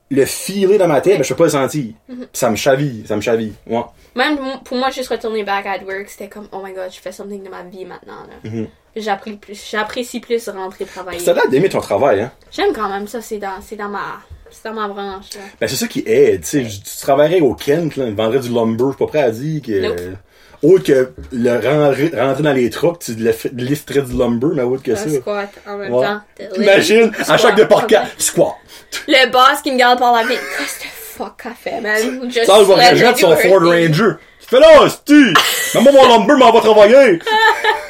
le filer dans ma tête, mais je peux pas le sentir. Mm-hmm. Ça me chaville, ça me chaville. Ouais. Même pour moi, juste retourner back at work, c'était comme, oh my god, je fais something de ma vie maintenant. là. Plus, j'apprécie plus rentrer travailler. Ça a d'aimer ton travail, hein? J'aime quand même ça, c'est dans, c'est dans ma, c'est dans ma branche. Là. Ben, c'est ça qui aide, tu sais. Je- Tu travaillerais au Kent, là, vendrais du lumber, je suis pas prêt à dire que... Nope. Autre que le rentrer, rentrer dans les trucks, tu lifterais du lumber, mais autre que Un ça. squat en même Ouais. temps. Imagine, à chaque département, squat. Le boss qui me garde par la vie. Qu'est-ce que fuck qu'a fait, man? Just Ça, régler me son Ford. Ranger. Tu fais là! Maman, mon lumber m'en va travailler!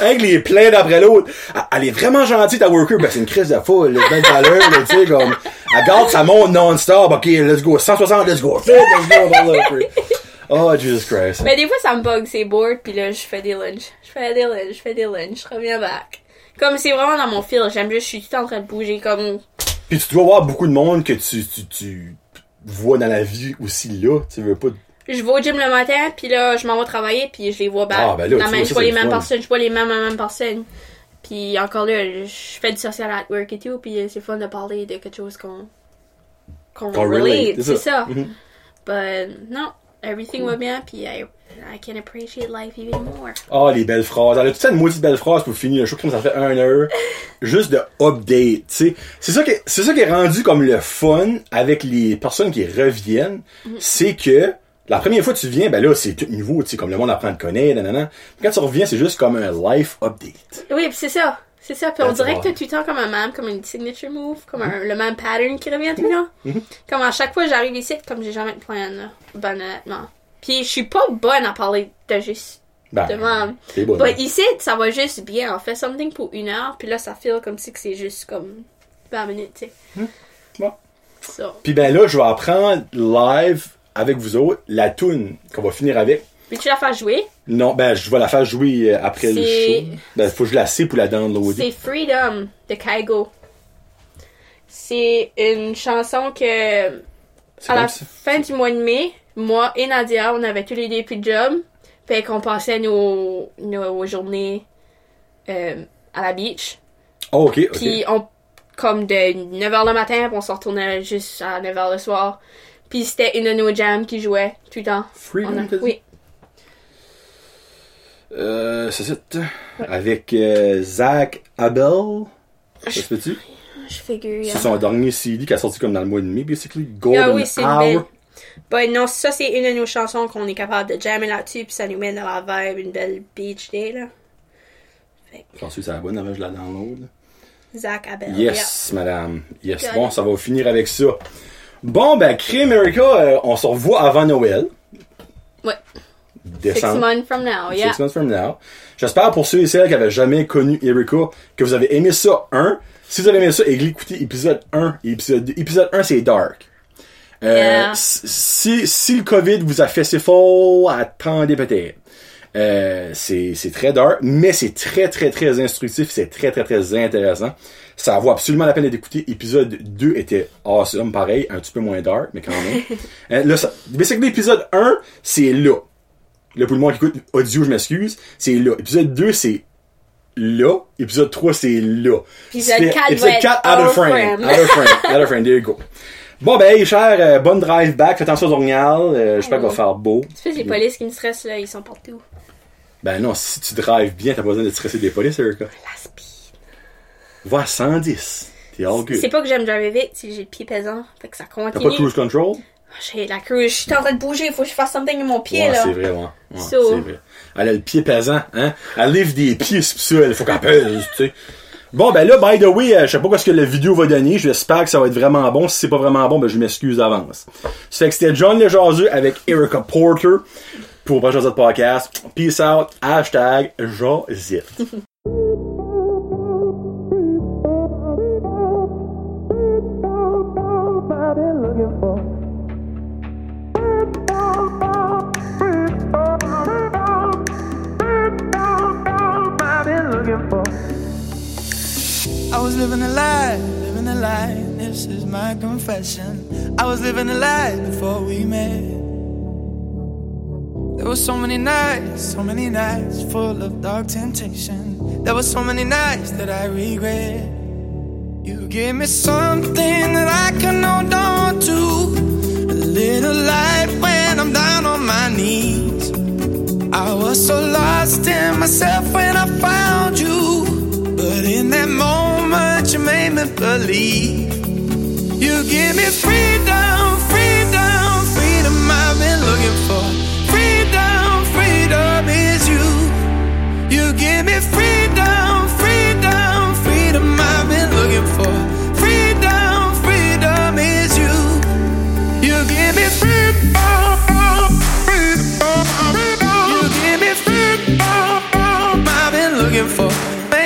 Avec les plaintes après l'autre. Elle- est vraiment gentille, ta worker. Ben, c'est une crise de foule, là, belle valeur, tu sais, comme. Elle garde sa montre non-stop. Ok, let's go. 160, let's go. Let's go. Oh, Jesus Christ. Mais des fois, ça me bug, c'est bored, puis là, je fais des lunchs. Je fais des lunchs, je fais des lunchs, je reviens back. Comme c'est vraiment dans mon fil, j'aime juste, je suis tout en train de bouger, comme, Puis tu dois voir beaucoup de monde que tu, tu, tu vois dans la vie aussi là. Tu veux pas. Je vais au gym le matin, puis là, je m'en vais travailler, puis je les vois back. Ah, ben là, tu mais vois, je vois les le mêmes personnes, je vois les mêmes, mêmes personnes. Puis encore là, je fais du social at work et tout, puis c'est fun de parler de quelque chose qu'on, qu'on relate, c'est ça. Mhm. But, non, everything va bien, puis I, I can appreciate life even more. Ah, les belles phrases. Elle a tout ça une maudite belle phrase pour finir? Le show, comme ça fait un heure. Juste de update, tu sais. C'est ça qui est, c'est ça qui est rendu comme le fun avec les personnes qui reviennent. C'est que, La première fois que tu viens, ben là, c'est tout nouveau, tu sais, comme le monde apprend à te connaître, nanana. Quand tu reviens, c'est juste comme un life update. Oui, c'est ça. C'est ça. Puis on dirait que tout le temps comme un même, comme une signature move, comme Mm-hmm. un, le même pattern qui revient tout le temps. Comme à chaque fois que j'arrive ici, comme j'ai jamais de plan, là. Ben, honnêtement. Puis je suis pas bonne à parler de juste Ben, de même. bon. Ici, ça va juste bien. On fait something pour une heure, puis là, ça feel comme si c'est juste comme 20 minutes, tu sais. Bon. So. Puis ben là, je vais apprendre live avec vous autres la tune qu'on va finir avec. Puis tu la fais jouer? Non, ben je vais la faire jouer euh, après le show. Ben faut que je la sais pour la downloader. C'est Freedom de Kaigo. C'est une chanson que à la ça? fin du mois de mai, moi et Nadia, on avait tous les deux plus de job. Fait qu'on passait nos, nos journées euh, à la beach. Oh, ok, ok. Puis on comme de 9h le matin, puis on se retournait juste à 9h le soir. Puis c'était une de nos jams qui jouait tout le temps. Freedom, On a- oui. Euh, c'est ça. Avec euh, Zach Abel. Ça se fait-tu? Je figure. C'est son dernier CD qui a sorti comme dans le mois de mai, basically. Golden Ah oui, c'est une Hour. belle. Non, ça c'est une de nos chansons qu'on est capable de jammer là-dessus, puis ça nous met dans la vibe, une belle beach day là. J'en suis la bonne avant que je la download. Zach Abel. Yes, madame. Yes. Good. Bon, ça va finir avec ça. Bon, ben, Crime America, euh, on se revoit avant Noël. Ouais. Six Décembre. months from now, yeah. Six months from now. J'espère pour ceux et celles qui avaient jamais connu Erika que vous avez aimé ça, 1. Si vous avez aimé ça, écoutez épisode 1 et épisode 2. Épisode 1, c'est dark. Euh, Yeah. si, si le COVID vous a fait ses faux, attendez peut-être. Euh, c'est c'est très dark, mais c'est très très très instructif, c'est très très très intéressant. Ça vaut absolument la peine écouté. Épisode 2 était awesome, pareil, un petit peu moins dark, mais quand même. Euh, là, ça, basically, l'épisode 1, c'est là. Là, pour le monde qui écoute audio, je m'excuse, c'est là. Épisode 2, c'est là. Épisode 3, c'est là. Épisode C'est- 4 épisode va être 4, out of out of frame. frame. Out of frame. Out of frame, there you go. Bon, ben, hey, cher, euh, bonne drive back. Fais attention aux orignales. Euh, J'espère qu'il va faire beau. Tu sais, les polices qui me stressent là, ils sont partout. Ben non, si tu drives bien, t'as pas besoin de stresser des polices, Erika. La speed. Va à 110. T'es all good. C'est pas que j'aime driver vite, c'est que j'ai le pied pesant. Fait que ça T'as pas de continue. cruise control? J'ai la cruise, je suis en train de bouger, faut que je fasse something avec mon pied Ouais, là. c'est vrai, ouais. Ouais, So- c'est vrai. Elle a le pied pesant, hein? Elle livre des pieds, ça, il faut qu'elle pèse, tu sais. Bon, ben là, by the way, euh, je sais pas ce que la vidéo va donner. J'espère que ça va être vraiment bon. Si c'est pas vraiment bon, ben je m'excuse d'avance. Ça fait que c'était John Le Jaseux avec Erica Porter pour Prochain de podcast. Peace out. Hashtag Josette. I was living a lie, living a lie. This is my confession. I was living a lie before we met. There were so many nights, so many nights full of dark temptation. There were so many nights that I regret. You gave me something that I can hold on to. A little light when I'm down on my knees. I was so lost in myself when I found you. But in that moment, you made me believe. You give me freedom, freedom, freedom I've been looking for. Freedom, freedom is you. You give me freedom,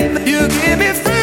you give me freedom,